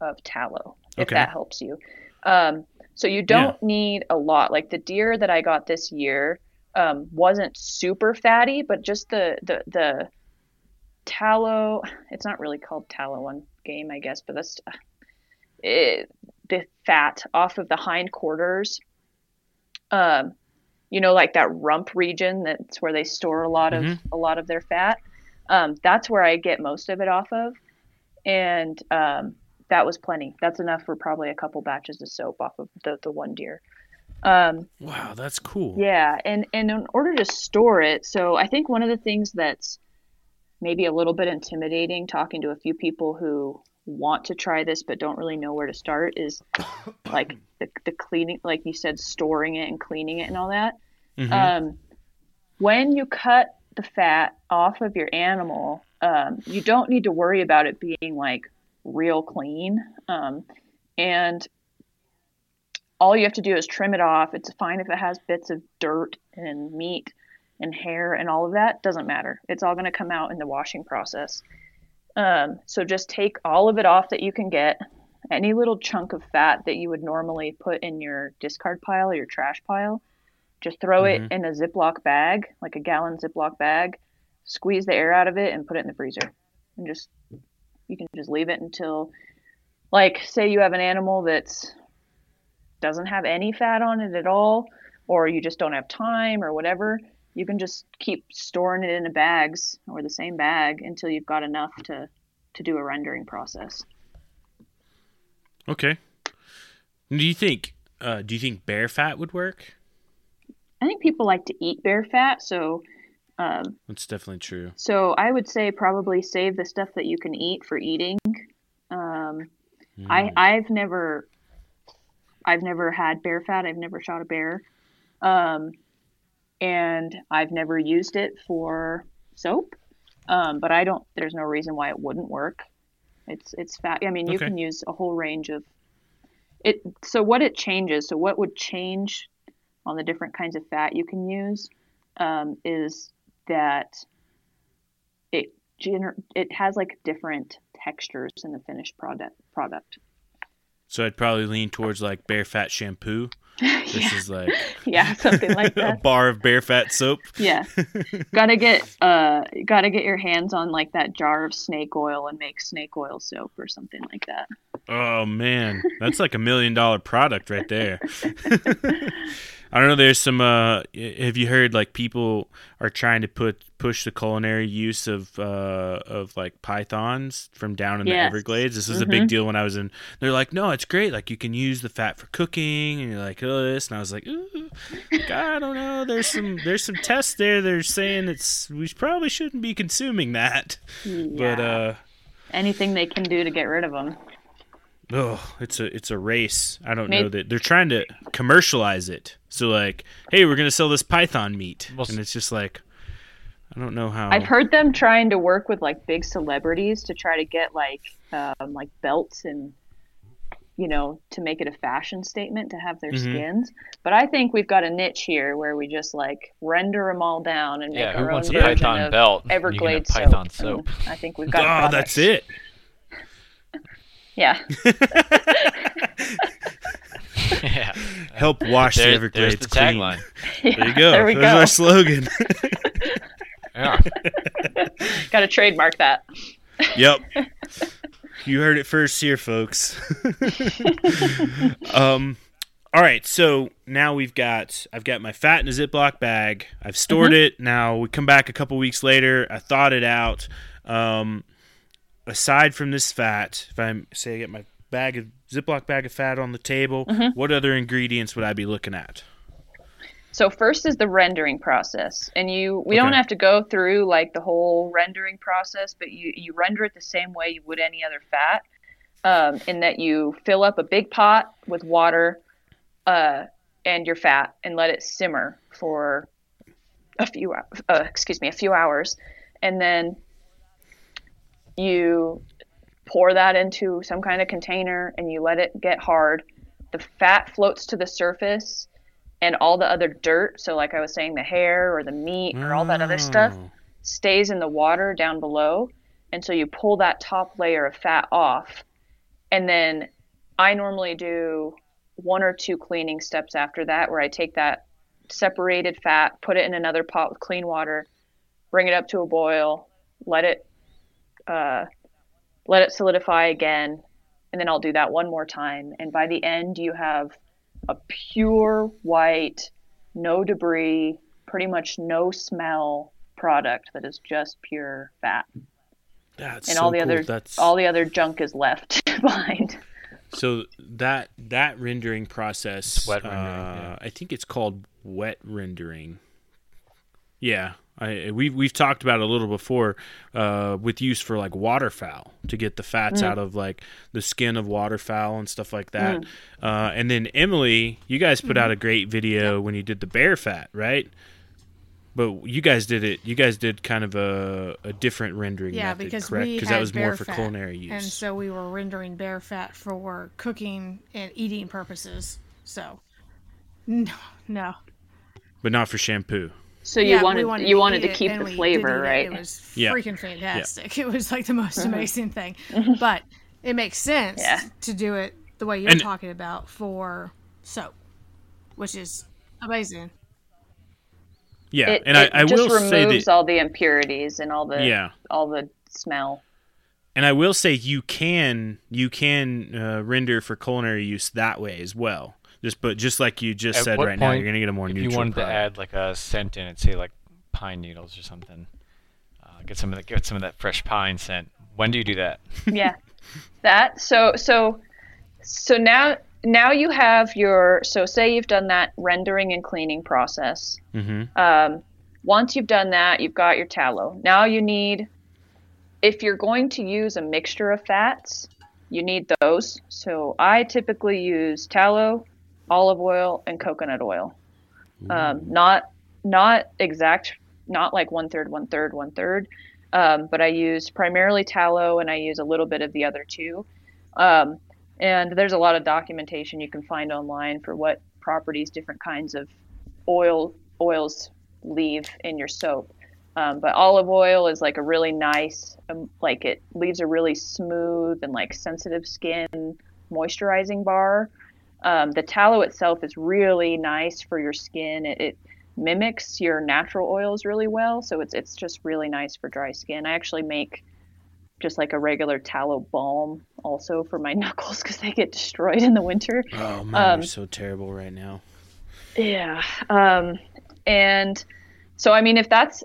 of tallow, if Okay. that helps you. Um, so you don't need a lot. Like the deer that I got this year um, wasn't super fatty, but just the, the, the tallow, it's not really called tallow on game, I guess, but that's it, the fat off of the hind quarters. Um, you know, like that rump region. That's where they store a lot of Mhm. a lot of their fat. Um, that's where I get most of it off of, and um, that was plenty. That's enough for probably a couple batches of soap off of the the one deer. Um, Wow, that's cool. yeah, and and in order to store it, so I think one of the things that's maybe a little bit intimidating talking to a few people who want to try this but don't really know where to start is like the, the cleaning like you said storing it and cleaning it and all that. Um, when you cut the fat off of your animal um, you don't need to worry about it being like real clean. Um, and all you have to do is trim it off. It's fine if it has bits of dirt and meat and hair and all of that doesn't matter. It's all going to come out in the washing process um, so just take all of it off that you can get. Any little chunk of fat that you would normally put in your discard pile or your trash pile, just throw it in a Ziploc bag, like a gallon Ziploc bag, squeeze the air out of it, and put it in the freezer. And just, you can just leave it until, like, say you have an animal that's doesn't have any fat on it at all, or you just don't have time or whatever, you can just keep storing it in the bags or the same bag until you've got enough to to do a rendering process. Okay. Do you think uh, do you think bear fat would work? I think people like to eat bear fat, so um, That's definitely true. so I would say probably save the stuff that you can eat for eating. Um, I I've never I've never had bear fat. I've never shot a bear, um, and I've never used it for soap. Um, but I don't. There's no reason why it wouldn't work. It's it's fat. I mean, you Okay. can use a whole range of it. So what it changes. So what would change on the different kinds of fat you can use um, is that it gener- it has like different textures in the finished product product. So I'd probably lean towards like bear fat shampoo. This is like Yeah, something like a that. bar of bear fat soap. Yeah. gotta get uh gotta get your hands on like that jar of snake oil and make snake oil soap or something like that. Oh man, that's like a million dollar product right there. I don't know. There's some. Uh, have you heard like people are trying to put push the culinary use of uh, of like pythons from down in the Everglades? This was a big deal when I was in. They're like, no, it's great. Like you can use the fat for cooking, and you're like, oh, this, and I was like, Ooh, I don't know. There's some there's some tests there. They're saying it's we probably shouldn't be consuming that, but uh. Anything they can do to get rid of them. Oh, it's a it's a race. I don't know that they're trying to commercialize it. So like, hey, we're gonna sell this python meat, Well, and it's just like, I don't know how. I've heard them trying to work with like big celebrities to try to get like um, like belts and you know to make it a fashion statement to have their Mm-hmm. skins. But I think we've got a niche here where we just like render them all down and make Yeah, who our wants own a version python of belt? You can Everglades python soap. soap. I think we've got. a Oh, that's it. Yeah. yeah. Help wash the There- Everglades there's the clean. tagline. There you go. There we There's go. our slogan. Yeah. got to trademark that. yep. You heard it first here, folks. um, all right. So now we've got I've got my fat in a Ziploc bag. I've stored it. Now we come back a couple weeks later. I thawed it out. Um, aside from this fat, if I say I get my bag of Ziploc bag of fat on the table, what other ingredients would I be looking at? So first is the rendering process, and you we don't have to go through like the whole rendering process, but you you render it the same way you would any other fat, um, in that you fill up a big pot with water, uh, and your fat, and let it simmer for a few uh, excuse me a few hours, and then you pour that into some kind of container and you let it get hard. The fat floats to the surface and all the other dirt, so like I was saying, the hair or the meat or all that other stuff, Oh. stays in the water down below. And so you pull that top layer of fat off. And then I normally do one or two cleaning steps after that, where I take that separated fat, put it in another pot with clean water, bring it up to a boil, let it uh, let it solidify again, and then I'll do that one more time. And by the end, you have a pure white, no debris, pretty much no smell product that is just pure fat, That's and so all the cool. other That's all the other junk is left behind. So that that rendering process, wet rendering, uh, yeah. I think it's called wet rendering. Yeah, I we've we've talked about it a little before uh, with use for like waterfowl to get the fats out of like the skin of waterfowl and stuff like that. Uh, and then Emily, you guys put out a great video when you did the bear fat, right? But you guys did it. You guys did kind of a, a different rendering Yeah, method, because correct? we Because that was more for culinary use. and so we were rendering bear fat for cooking and eating purposes. So, no, no. but not for shampoo. So you Yeah, we wanted, you wanted to keep the flavor, eat it. right? It was Yeah. freaking fantastic. It was like the most Uh-huh. amazing thing. But it makes sense Yeah. to do it the way you're And- talking about for soap, which is amazing. Yeah, it, and it I, I just will say removes that. all the impurities and all the Yeah. all the smell. And I will say you can you can uh, render for culinary use that way as well. Just but just like you just At said what right now, you're gonna get a more if neutral you wanted product. to add like a scent in it, say like pine needles or something, uh, get some of that, get some of that fresh pine scent. When do you do that? yeah that so so so now now you have your so say you've done that rendering and cleaning process Mhm. um, once you've done that you've got your tallow now you need if you're going to use a mixture of fats you need those so i typically use tallow olive oil and coconut oil um, not not exact not like one third one third one third um, but I use primarily tallow and I use a little bit of the other two. Um, and there's a lot of documentation you can find online for what properties different kinds of oil oils leave in your soap. Um, but olive oil is like a really nice, um, like it leaves a really smooth and like sensitive skin moisturizing bar. Um, the tallow itself is really nice for your skin. It, it mimics your natural oils really well, so it's it's just really nice for dry skin. I actually make just like a regular tallow balm also for my knuckles because they get destroyed in the winter. Oh man, Um, you're so terrible right now. Yeah. Um, and so, I mean, if that's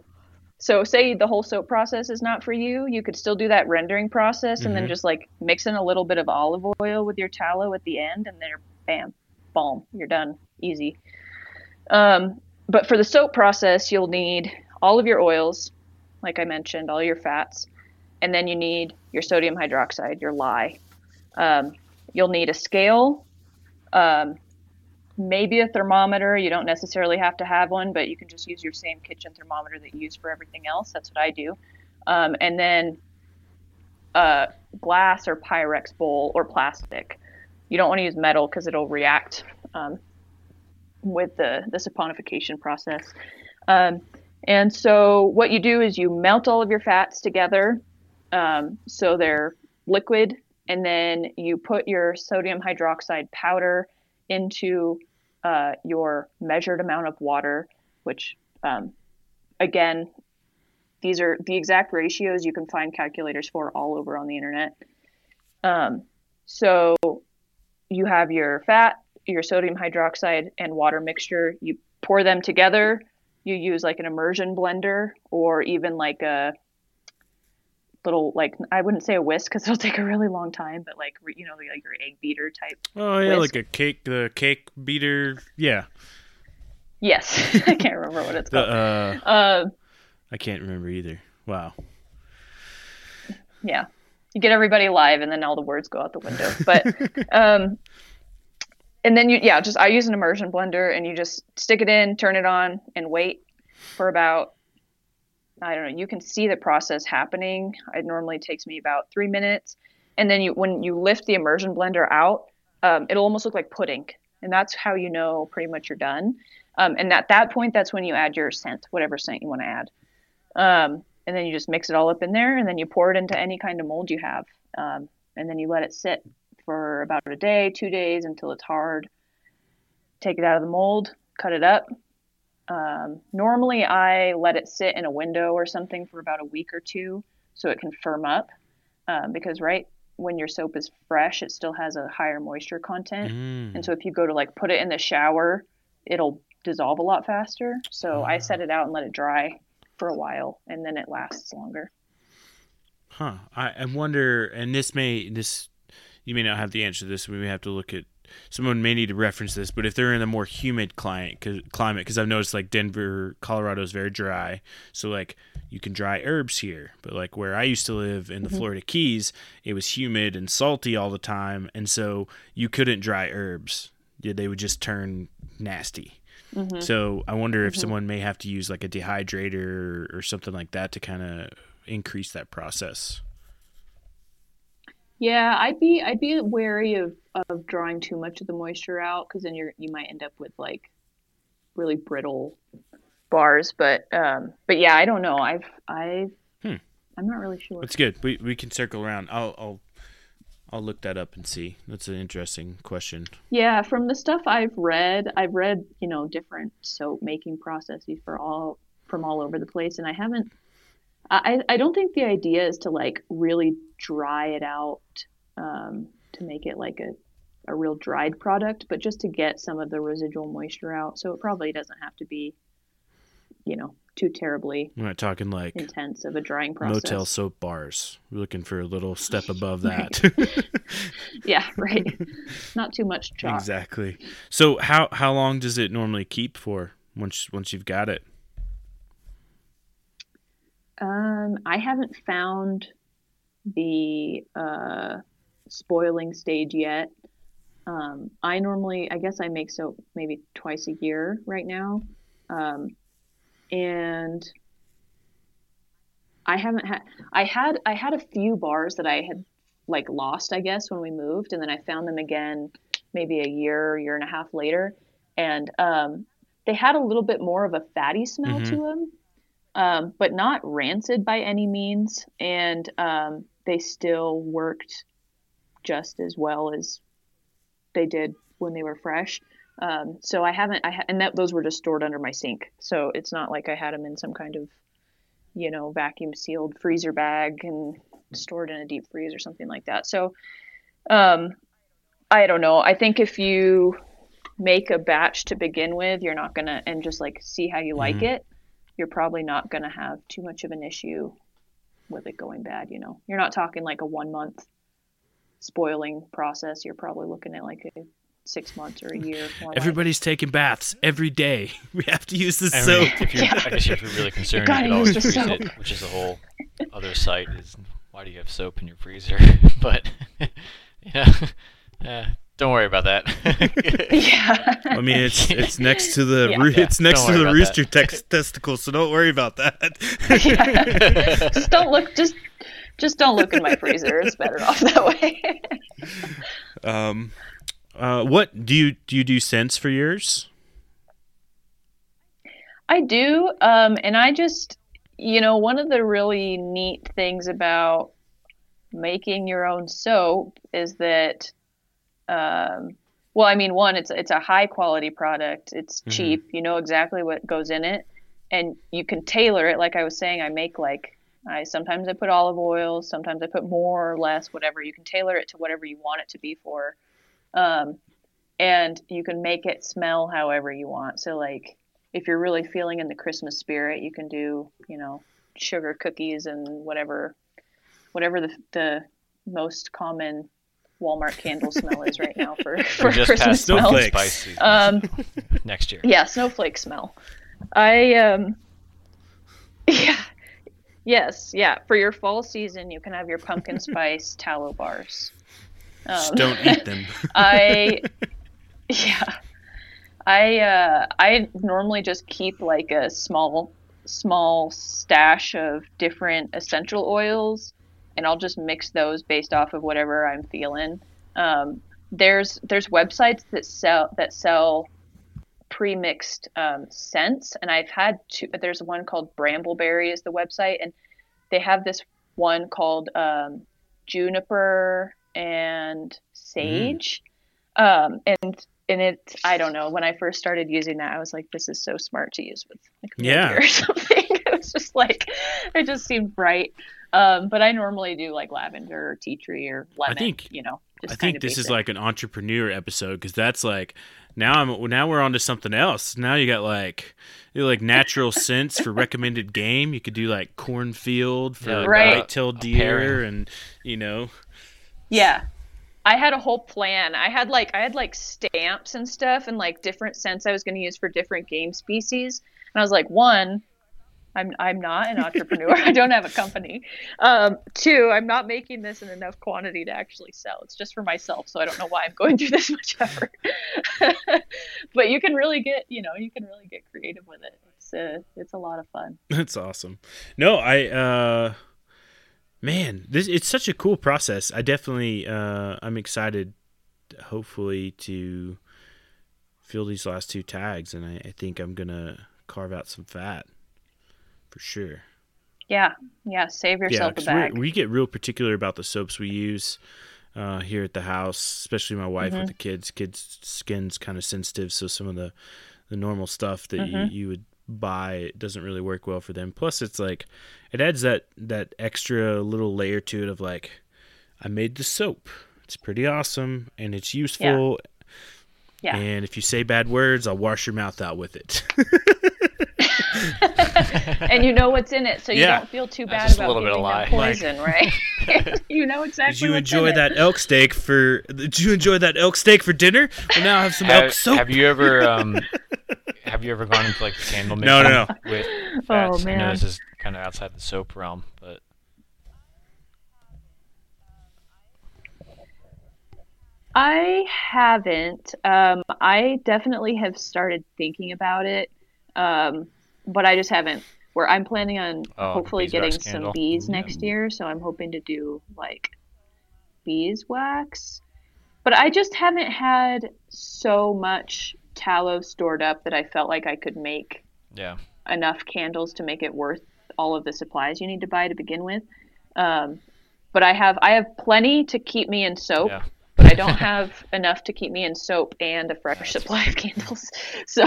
so, say the whole soap process is not for you, you could still do that rendering process and then just like mix in a little bit of olive oil with your tallow at the end, and then bam, balm, you're done. Easy. Um, but for the soap process, you'll need all of your oils, like I mentioned, all your fats, and then you need your sodium hydroxide, your lye. Um, you'll need a scale. Um, maybe a thermometer. You don't necessarily have to have one, but you can just use your same kitchen thermometer that you use for everything else. That's what I do. Um, and then a glass or Pyrex bowl or plastic. You don't want to use metal because it'll react um, with the, the saponification process. Um, and so what you do is you melt all of your fats together um, so they're liquid, and then you put your sodium hydroxide powder into uh, your measured amount of water, which um, again, these are the exact ratios you can find calculators for all over on the internet. Um, so you have your fat, your sodium hydroxide, and water mixture. You pour them together. You use like an immersion blender or even like a little like I wouldn't say a whisk because it'll take a really long time, but like you know like your egg beater type. Oh yeah, whisk. like a cake, the cake beater. Yeah, Yes, I can't remember what it's the called. uh, Uh, I can't remember either. Wow. yeah, you get everybody live, and then all the words go out the window. But um, and then you yeah, just I use an immersion blender, and you just stick it in, turn it on, and wait for about I don't know. You can see the process happening. It normally takes me about three minutes, and then you when you lift the immersion blender out, um, it'll almost look like pudding, and that's how you know pretty much you're done. Um, and at that point, that's when you add your scent, whatever scent you want to add. Um, and then you just mix it all up in there, and then you pour it into any kind of mold you have, um, and then you let it sit for about a day, two days until it's hard. Take it out of the mold, cut it up. Um, normally, I let it sit in a window or something for about a week or two so it can firm up, um, because right when your soap is fresh, it still has a higher moisture content, Mm. and so if you go to like put it in the shower, it'll dissolve a lot faster. So I set it out and let it dry for a while, and then it lasts longer. Huh. I, I wonder, and this may this you may not have the answer to this. We may have to look at someone may need to reference this, but if they're in a more humid client, cause, climate, because I've noticed like Denver, Colorado is very dry, so like you can dry herbs here. But like where I used to live in the Mm-hmm. Florida Keys, it was humid and salty all the time, and so you couldn't dry herbs. Yeah, They would just turn nasty. Mm-hmm. So I wonder if someone may have to use like a dehydrator or something like that to kind of increase that process. Yeah, I'd be I'd be wary of of drawing too much of the moisture out because then you're you might end up with like really brittle bars. But um, but yeah, I don't know. I've I've Hmm. I'm not really sure. That's good. We we can circle around. I'll I'll I'll look that up and see. That's an interesting question. Yeah, from the stuff I've read, I've read you know different soap making processes for all from all over the place, and I haven't. I I don't think the idea is to like really dry it out um, to make it like a a real dried product, but just to get some of the residual moisture out. So it probably doesn't have to be, you know, too terribly We're not talking like intense of a drying process. motel soap bars. We're looking for a little step above that. Yeah, right. Not too much chalk. exactly. So how how long does it normally keep for once once you've got it? Um, I haven't found the uh, spoiling stage yet. Um, I normally, I guess I make soap maybe twice a year right now. Um, and I haven't had, I had, I had a few bars that I had like lost, I guess, when we moved, and then I found them again maybe a year, year and a half later. And um, they had a little bit more of a fatty smell Mhm. to them um, but not rancid by any means. And um, they still worked just as well as they did when they were fresh. Um, so I haven't, I ha- and that those were just stored under my sink. So it's not like I had them in some kind of, you know, vacuum sealed freezer bag and stored in a deep freeze or something like that. So, um, I don't know. I think if you make a batch to begin with, you're not gonna, and just like see how you like it, you're probably not gonna have too much of an issue with it going bad. You know, you're not talking like a one month spoiling process. You're probably looking at like a six months or a year. more like. Everybody's taking baths every day. We have to use this I soap. mean, if you're, I guess if you're really concerned, you, gotta could always use the freeze soap. it, which is a whole other site. Is why do you have soap in your freezer? but yeah, uh, don't worry about that. yeah. I mean, it's it's next to the Yeah. roo- Yeah, it's next don't to the rooster tex- testicle, so don't worry about that. yeah. just don't look. Just just don't look in my freezer. It's better off that way. Um, uh, what do you do? You do scents for yours? I do. Um, and I just, you know, one of the really neat things about making your own soap is that, um, well, I mean, one, it's it's a high quality product. It's cheap. You know exactly what goes in it, and you can tailor it. Like I was saying, I make like I sometimes I put olive oil, sometimes I put more or less, whatever. You can tailor it to whatever you want it to be for, um, and you can make it smell however you want. So like if you're really feeling in the Christmas spirit, you can do, you know, sugar cookies and whatever, whatever the, the most common Walmart candle smell is right now for, for We're just Christmas past smell. Spice Um, next year. yeah, snowflake smell. I um, yeah, yes, yeah. For your fall season, you can have your pumpkin spice tallow bars. Just Um, don't eat them. I yeah. I uh I normally just keep like a small small stash of different essential oils and I'll just mix those based off of whatever I'm feeling. Um, there's there's websites that sell that sell pre-mixed um, scents and I've had two there's one called Brambleberry is the website and they have this one called um, juniper and sage um, and and it I don't know when I first started using that I was like this is so smart to use with like Yeah. or something it was just like it just seemed right um, but I normally do like lavender or tea tree or lemon I think- you know just I think kinda this is like an entrepreneur episode because that's like now I'm now we're on to something else. Now you got like you like natural scents for recommended game. You could do like cornfield for Yeah, like Right. white-tailed deer and you know yeah I had a whole plan. I had like I had like stamps and stuff and like different scents I was going to use for different game species. And I was like, one, I'm I'm not an entrepreneur. I don't have a company. Um, two, I'm not making this in enough quantity to actually sell. It's just for myself, so I don't know why I'm going through this much effort. but you can really get, you know, you can really get creative with it. It's uh, it's a lot of fun. That's awesome. No, I uh man, this it's such a cool process. I definitely uh I'm excited hopefully to fill these last two tags and I, I think I'm gonna carve out some fat for sure. Yeah, yeah. Save yourself yeah, a bag. We get real particular about the soaps we use uh, here at the house, especially my wife Mm-hmm. with the kids. Kids' skin's kind of sensitive, so some of the the normal stuff that Mm-hmm. you, you would buy it doesn't really work well for them. Plus, it's like it adds that that extra little layer to it of like, I made the soap. It's pretty awesome and it's useful. Yeah. And if you say bad words, I'll wash your mouth out with it. and you know what's in it, so you Yeah. don't feel too That's bad just a about little bit of giving lye. them poison, right? you know exactly. Did you what's enjoy in it. that elk steak for? Did you enjoy that elk steak for dinner? Well, now I have some elk Have, soap. have you ever um, have you ever gone into like candle making No, no, no. with Oh, fats? I know man. this is kind of outside the soap realm, but I haven't. Um, I definitely have started thinking about it, um, but I just haven't. Where I'm planning on Oh, hopefully getting some bees Yeah. next year, so I'm hoping to do like beeswax. But I just haven't had so much tallow stored up that I felt like I could make yeah, enough candles to make it worth all of the supplies you need to buy to begin with. Um, but I have I have plenty to keep me in soap, Yeah. But I don't have enough to keep me in soap and a fresh supply of candles. So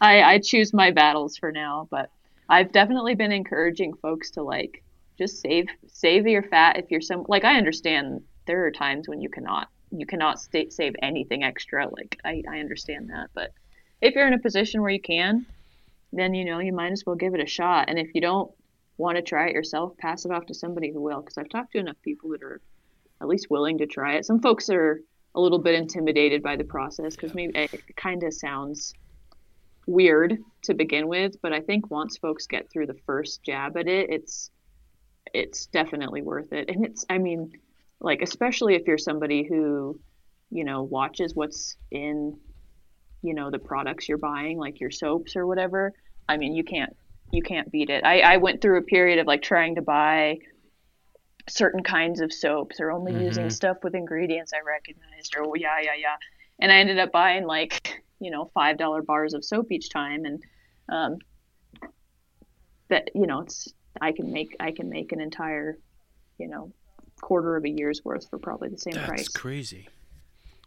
I, I choose my battles for now. But I've definitely been encouraging folks to like just save save your fat if you're some like I understand there are times when you cannot you cannot sta save anything extra. Like I, I understand that, but if you're in a position where you can, then you know you might as well give it a shot. And if you don't want to try it yourself, pass it off to somebody who will. Because I've talked to enough people that are at least willing to try it. Some folks are a little bit intimidated by the process because maybe it kind of sounds weird to begin with. But I think once folks get through the first jab at it, it's it's definitely worth it. And it's I mean, like especially if you're somebody who you know watches what's in you know the products you're buying like your soaps or whatever i mean you can't you can't beat it i, I went through a period of like trying to buy certain kinds of soaps or only using stuff with ingredients i recognized or yeah yeah yeah and i ended up buying like you know five dollar bars of soap each time and um that you know it's i can make i can make an entire you know quarter of a year's worth for probably the same That's price That's crazy.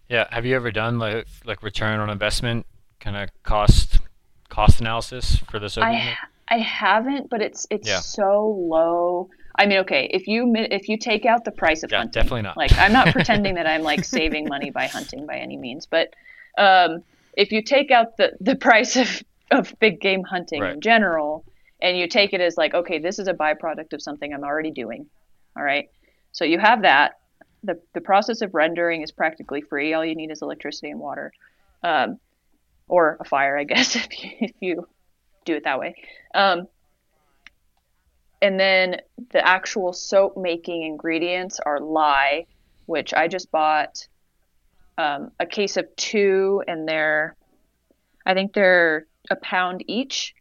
yeah. Have you ever done like like return on investment kind of cost cost analysis for the soap? I? I haven't, but it's it's Yeah. so low. I mean, okay, if you if you take out the price of Yeah, hunting, definitely not. Like, I'm not pretending that I'm like saving money by hunting by any means, but um, if you take out the the price of of big game hunting in general, and you take it as like, okay, this is a byproduct of something I'm already doing. All right, so you have that. the The process of rendering is practically free. All you need is electricity and water, um, or a fire, I guess, if you, if you do it that way. Um, and then the actual soap making ingredients are lye, which I just bought um, a case of two, and they're, I think they're a pound each,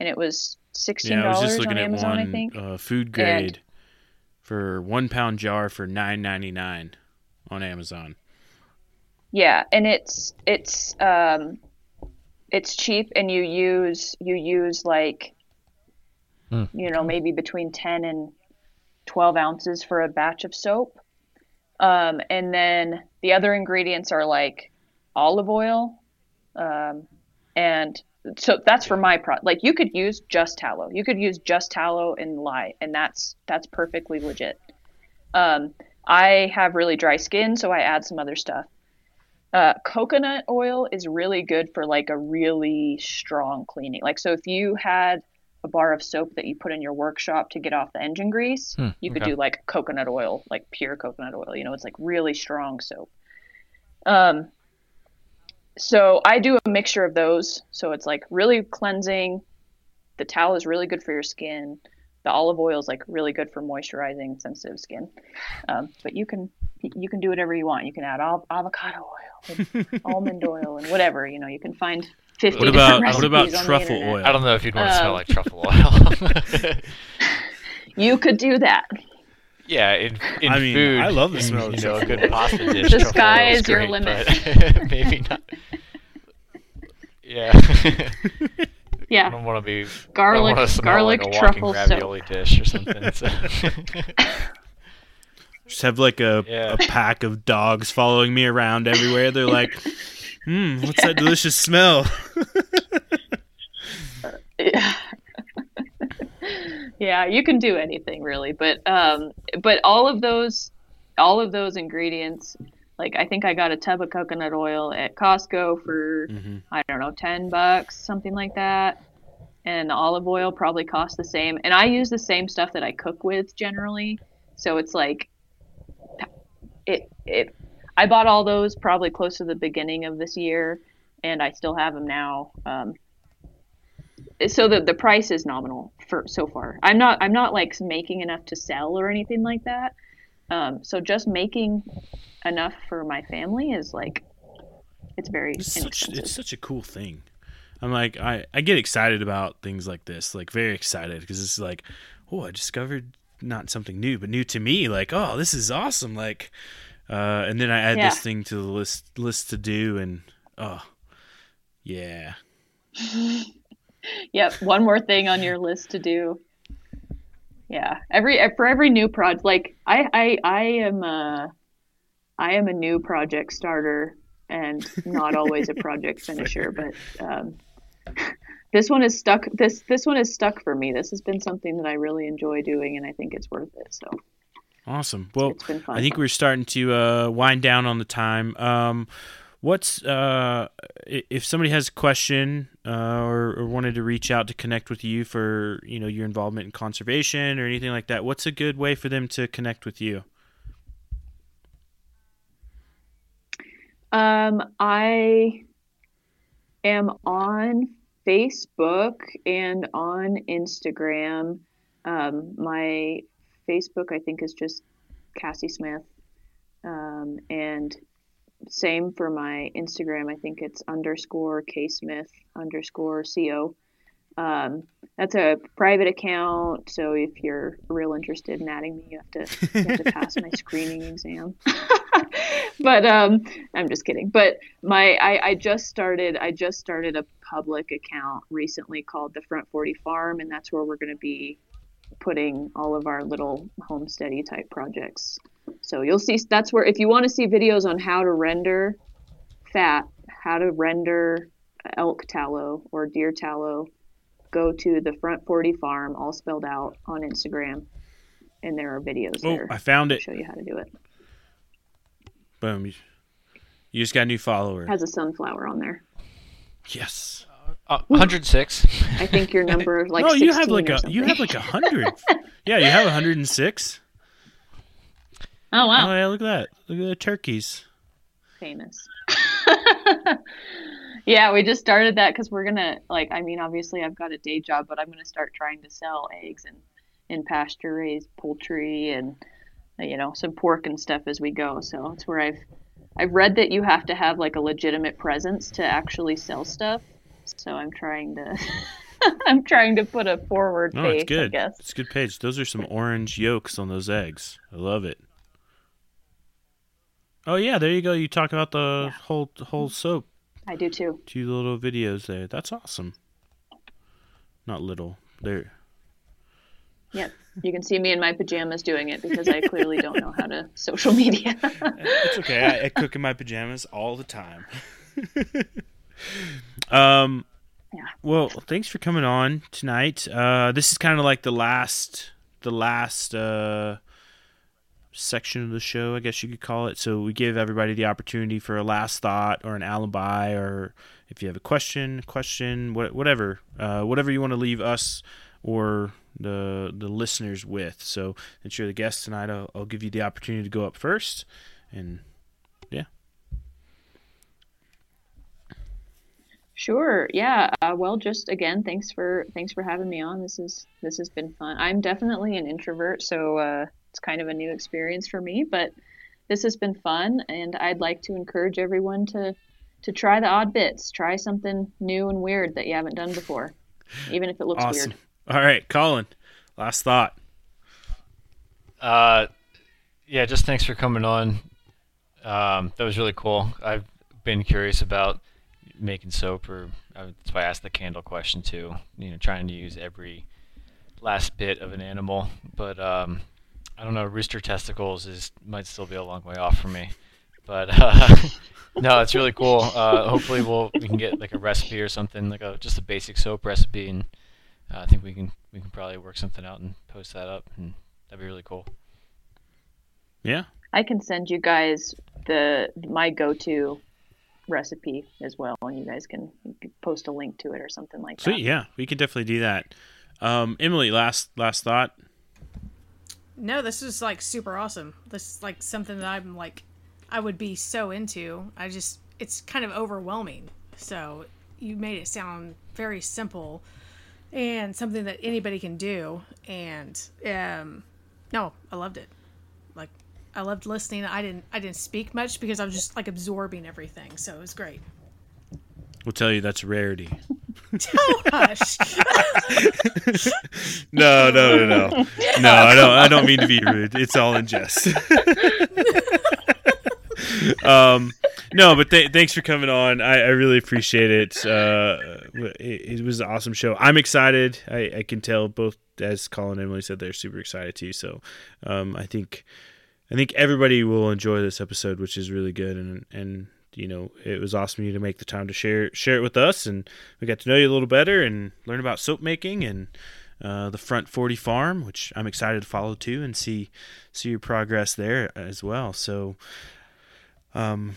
and it was sixteen dollars Yeah, I was just looking on at Amazon. I one think. uh, food grade for one pound jar for nine ninety nine on Amazon. Yeah, and it's it's um it's cheap and you use you use like Hmm. you know maybe between 10 and 12 ounces for a batch of soap um, and then the other ingredients are like olive oil um, and so that's for my product like you could use just tallow you could use just tallow and lye and that's that's perfectly legit um, i have really dry skin so i add some other stuff uh, coconut oil is really good for like a really strong cleaning. Like, so if you had a bar of soap that you put in your workshop to get off the engine grease. Hmm, you could okay. do like coconut oil, like pure coconut oil. You know, it's like really strong soap. Um, so I do a mixture of those. So it's like really cleansing. The towel is really good for your skin. The olive oil is like really good for moisturizing sensitive skin. Um, but you can you can do whatever you want. You can add av- avocado oil, almond oil, and whatever. You know, you can find fifty. What about different what about recipes on the truffle oil? I don't know if you'd want to smell Um, like truffle oil. You could do that. yeah, in, in I mean, food, I love the smell of You know, a truffle good pasta dish. The truffle sky oil is your great, limit. maybe not. Yeah. Yeah. I Yeah, don't want to be Garlic- I don't smell garlic like a walking truffle soap. ravioli dish or something. So. Just have like a, Yeah. a pack of dogs following me around everywhere. They're like, hmm, what's that delicious smell? yeah. yeah, you can do anything really, but um, but all of those, all of those ingredients, like I think I got a tub of coconut oil at Costco for Mm-hmm. I don't know ten bucks, something like that, and the olive oil probably cost the same. And I use the same stuff that I cook with generally, so it's like it it. I bought all those probably close to the beginning of this year, and I still have them now. Um, so the the price is nominal for so far. I'm not I'm not like making enough to sell or anything like that. Um, so just making enough for my family is like it's very It's such, it's such a cool thing. I'm like, I, I get excited about things like this, like very excited because it's like, oh, I discovered not something new, but new to me. Like, oh, this is awesome. Like, uh, and then I add Yeah. this thing to the list list to do, and oh, yeah, Yep, one more thing on your list to do. Yeah, every for every new project, like I I I am a I am a new project starter and not always a project finisher, but um, this one is stuck. This this one is stuck for me. This has been something that I really enjoy doing, and I think it's worth it. So awesome. Well, it's been fun. I think we're starting to uh, wind down on the time. Um, what's uh, if somebody has a question uh, or, or wanted to reach out to connect with you for you know your involvement in conservation or anything like that? What's a good way for them to connect with you? Um, I am on Facebook and on Instagram. Um, my Facebook, I think, is just Cassie Smith. Um, and same for my Instagram. I think it's underscore K Smith underscore CO. Um, that's a private account, so if you're real interested in adding me, you have to, you have to pass my screening exam. but um, I'm just kidding. But my I, I just started I just started a public account recently called the Front 40 Farm, and that's where we're going to be putting all of our little homesteady type projects. So you'll see that's where if you want to see videos on how to render fat, how to render elk tallow or deer tallow, go to the Front 40 Farm, all spelled out on Instagram, and there are videos Oh, there. I found it. show you how to do it. Boom. You, just got a new follower. It has a sunflower on there. Yes. Uh, 106. I think your number is like no, you have like or a you have like a hundred. yeah, you have 106. oh Oh wow, yeah, look at that. Look at the turkeys. famous. yeah, we just started that because we're gonna like. I mean, obviously, I've got a day job, but I'm gonna start trying to sell eggs and in pasture raised poultry and uh, you know some pork and stuff as we go. So it's where I've I've read that you have to have like a legitimate presence to actually sell stuff. So I'm trying to I'm trying to put a forward No, face. it's good. I guess. It's a good page. Those are some orange yolks on those eggs. I love it. Oh yeah, there you go. You talk about the whole whole soap. I do too. Two little videos there. That's awesome. Not little. There. Yep. You can see me in my pajamas doing it because I clearly don't know how to social media. It's okay. I, I cook in my pajamas all the time. Um. Yeah. Well, thanks for coming on tonight. Uh, this is kind of like the last, the last uh, section of the show, I guess you could call it. So we give everybody the opportunity for a last thought or an alibi, or if you have a question, question, what, whatever, uh, whatever you want to leave us or the the listeners with. So since you're the guest tonight, I'll, I'll give you the opportunity to go up first, and yeah. Sure. Yeah. Uh, well, just again, thanks for thanks for having me on. This is this has been fun. I'm definitely an introvert, so uh, it's kind of a new experience for me, but this has been fun, and I'd like to encourage everyone to to try the odd bits. Try something new and weird that you haven't done before, even if it looks awesome. weird. All right, Colin. Last thought. Uh, yeah, just thanks for coming on. Um, that was really cool. I've been curious about making soap, or uh, that's why I asked the candle question too. You know, trying to use every last bit of an animal, but um, I don't know. Rooster testicles is might still be a long way off for me, but uh, no, it's really cool. Uh, hopefully, we'll we can get like a recipe or something, like a just a basic soap recipe, and uh, I think we can we can probably work something out and post that up, and that'd be really cool. Yeah. I can send you guys the my go-to recipe as well, and you guys can, post a link to it or something like Sweet. that. Yeah, we could definitely do that. Um, Emily, last last thought. No, this is like super awesome. This is like something that I'm like, I would be so into. I just, it's kind of overwhelming. So you made it sound very simple and something that anybody can do. And um, no, I loved it. Like, I loved listening. I didn't, I didn't speak much because I was just like absorbing everything. So it was great. We'll tell you that's rarity. Oh, hush. No, no, no, no, no. I don't. I don't mean to be rude. It's all in jest. um, no, but th- thanks for coming on. I, I really appreciate it. Uh, it. It was an awesome show. I'm excited. I, I can tell both, as Colin and Emily said, they're super excited too. So, um, I think, I think everybody will enjoy this episode, which is really good. And and you know, it was awesome you to make the time to share share it with us, and we got to know you a little better and learn about soap making and uh, the Front 40 Farm, which I'm excited to follow too and see see your progress there as well. So, um,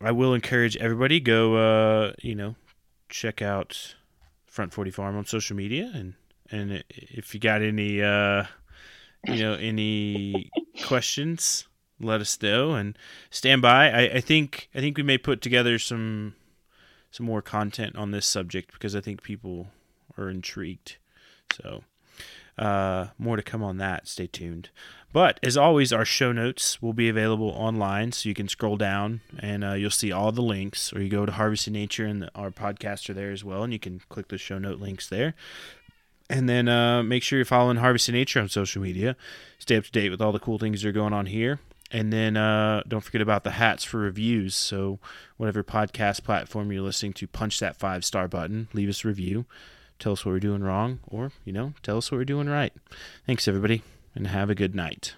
I will encourage everybody go, uh, you know, check out Front 40 Farm on social media, and and if you got any, uh, you know, any questions, let us know and stand by. I, I think I think we may put together some some more content on this subject because I think people are intrigued. So, uh, more to come on that. Stay tuned. But as always, our show notes will be available online, so you can scroll down and uh, you'll see all the links. Or you go to Harvesting Nature and the, our podcasts are there as well, and you can click the show note links there. And then uh, make sure you're following Harvest Harvesting Nature on social media. Stay up to date with all the cool things that are going on here. And then uh, don't forget about the hats for reviews. So, whatever podcast platform you're listening to, punch that five star button, leave us a review tell us what we're doing wrong, or, you know, tell us what we're doing right. Thanks, everybody, and have a good night.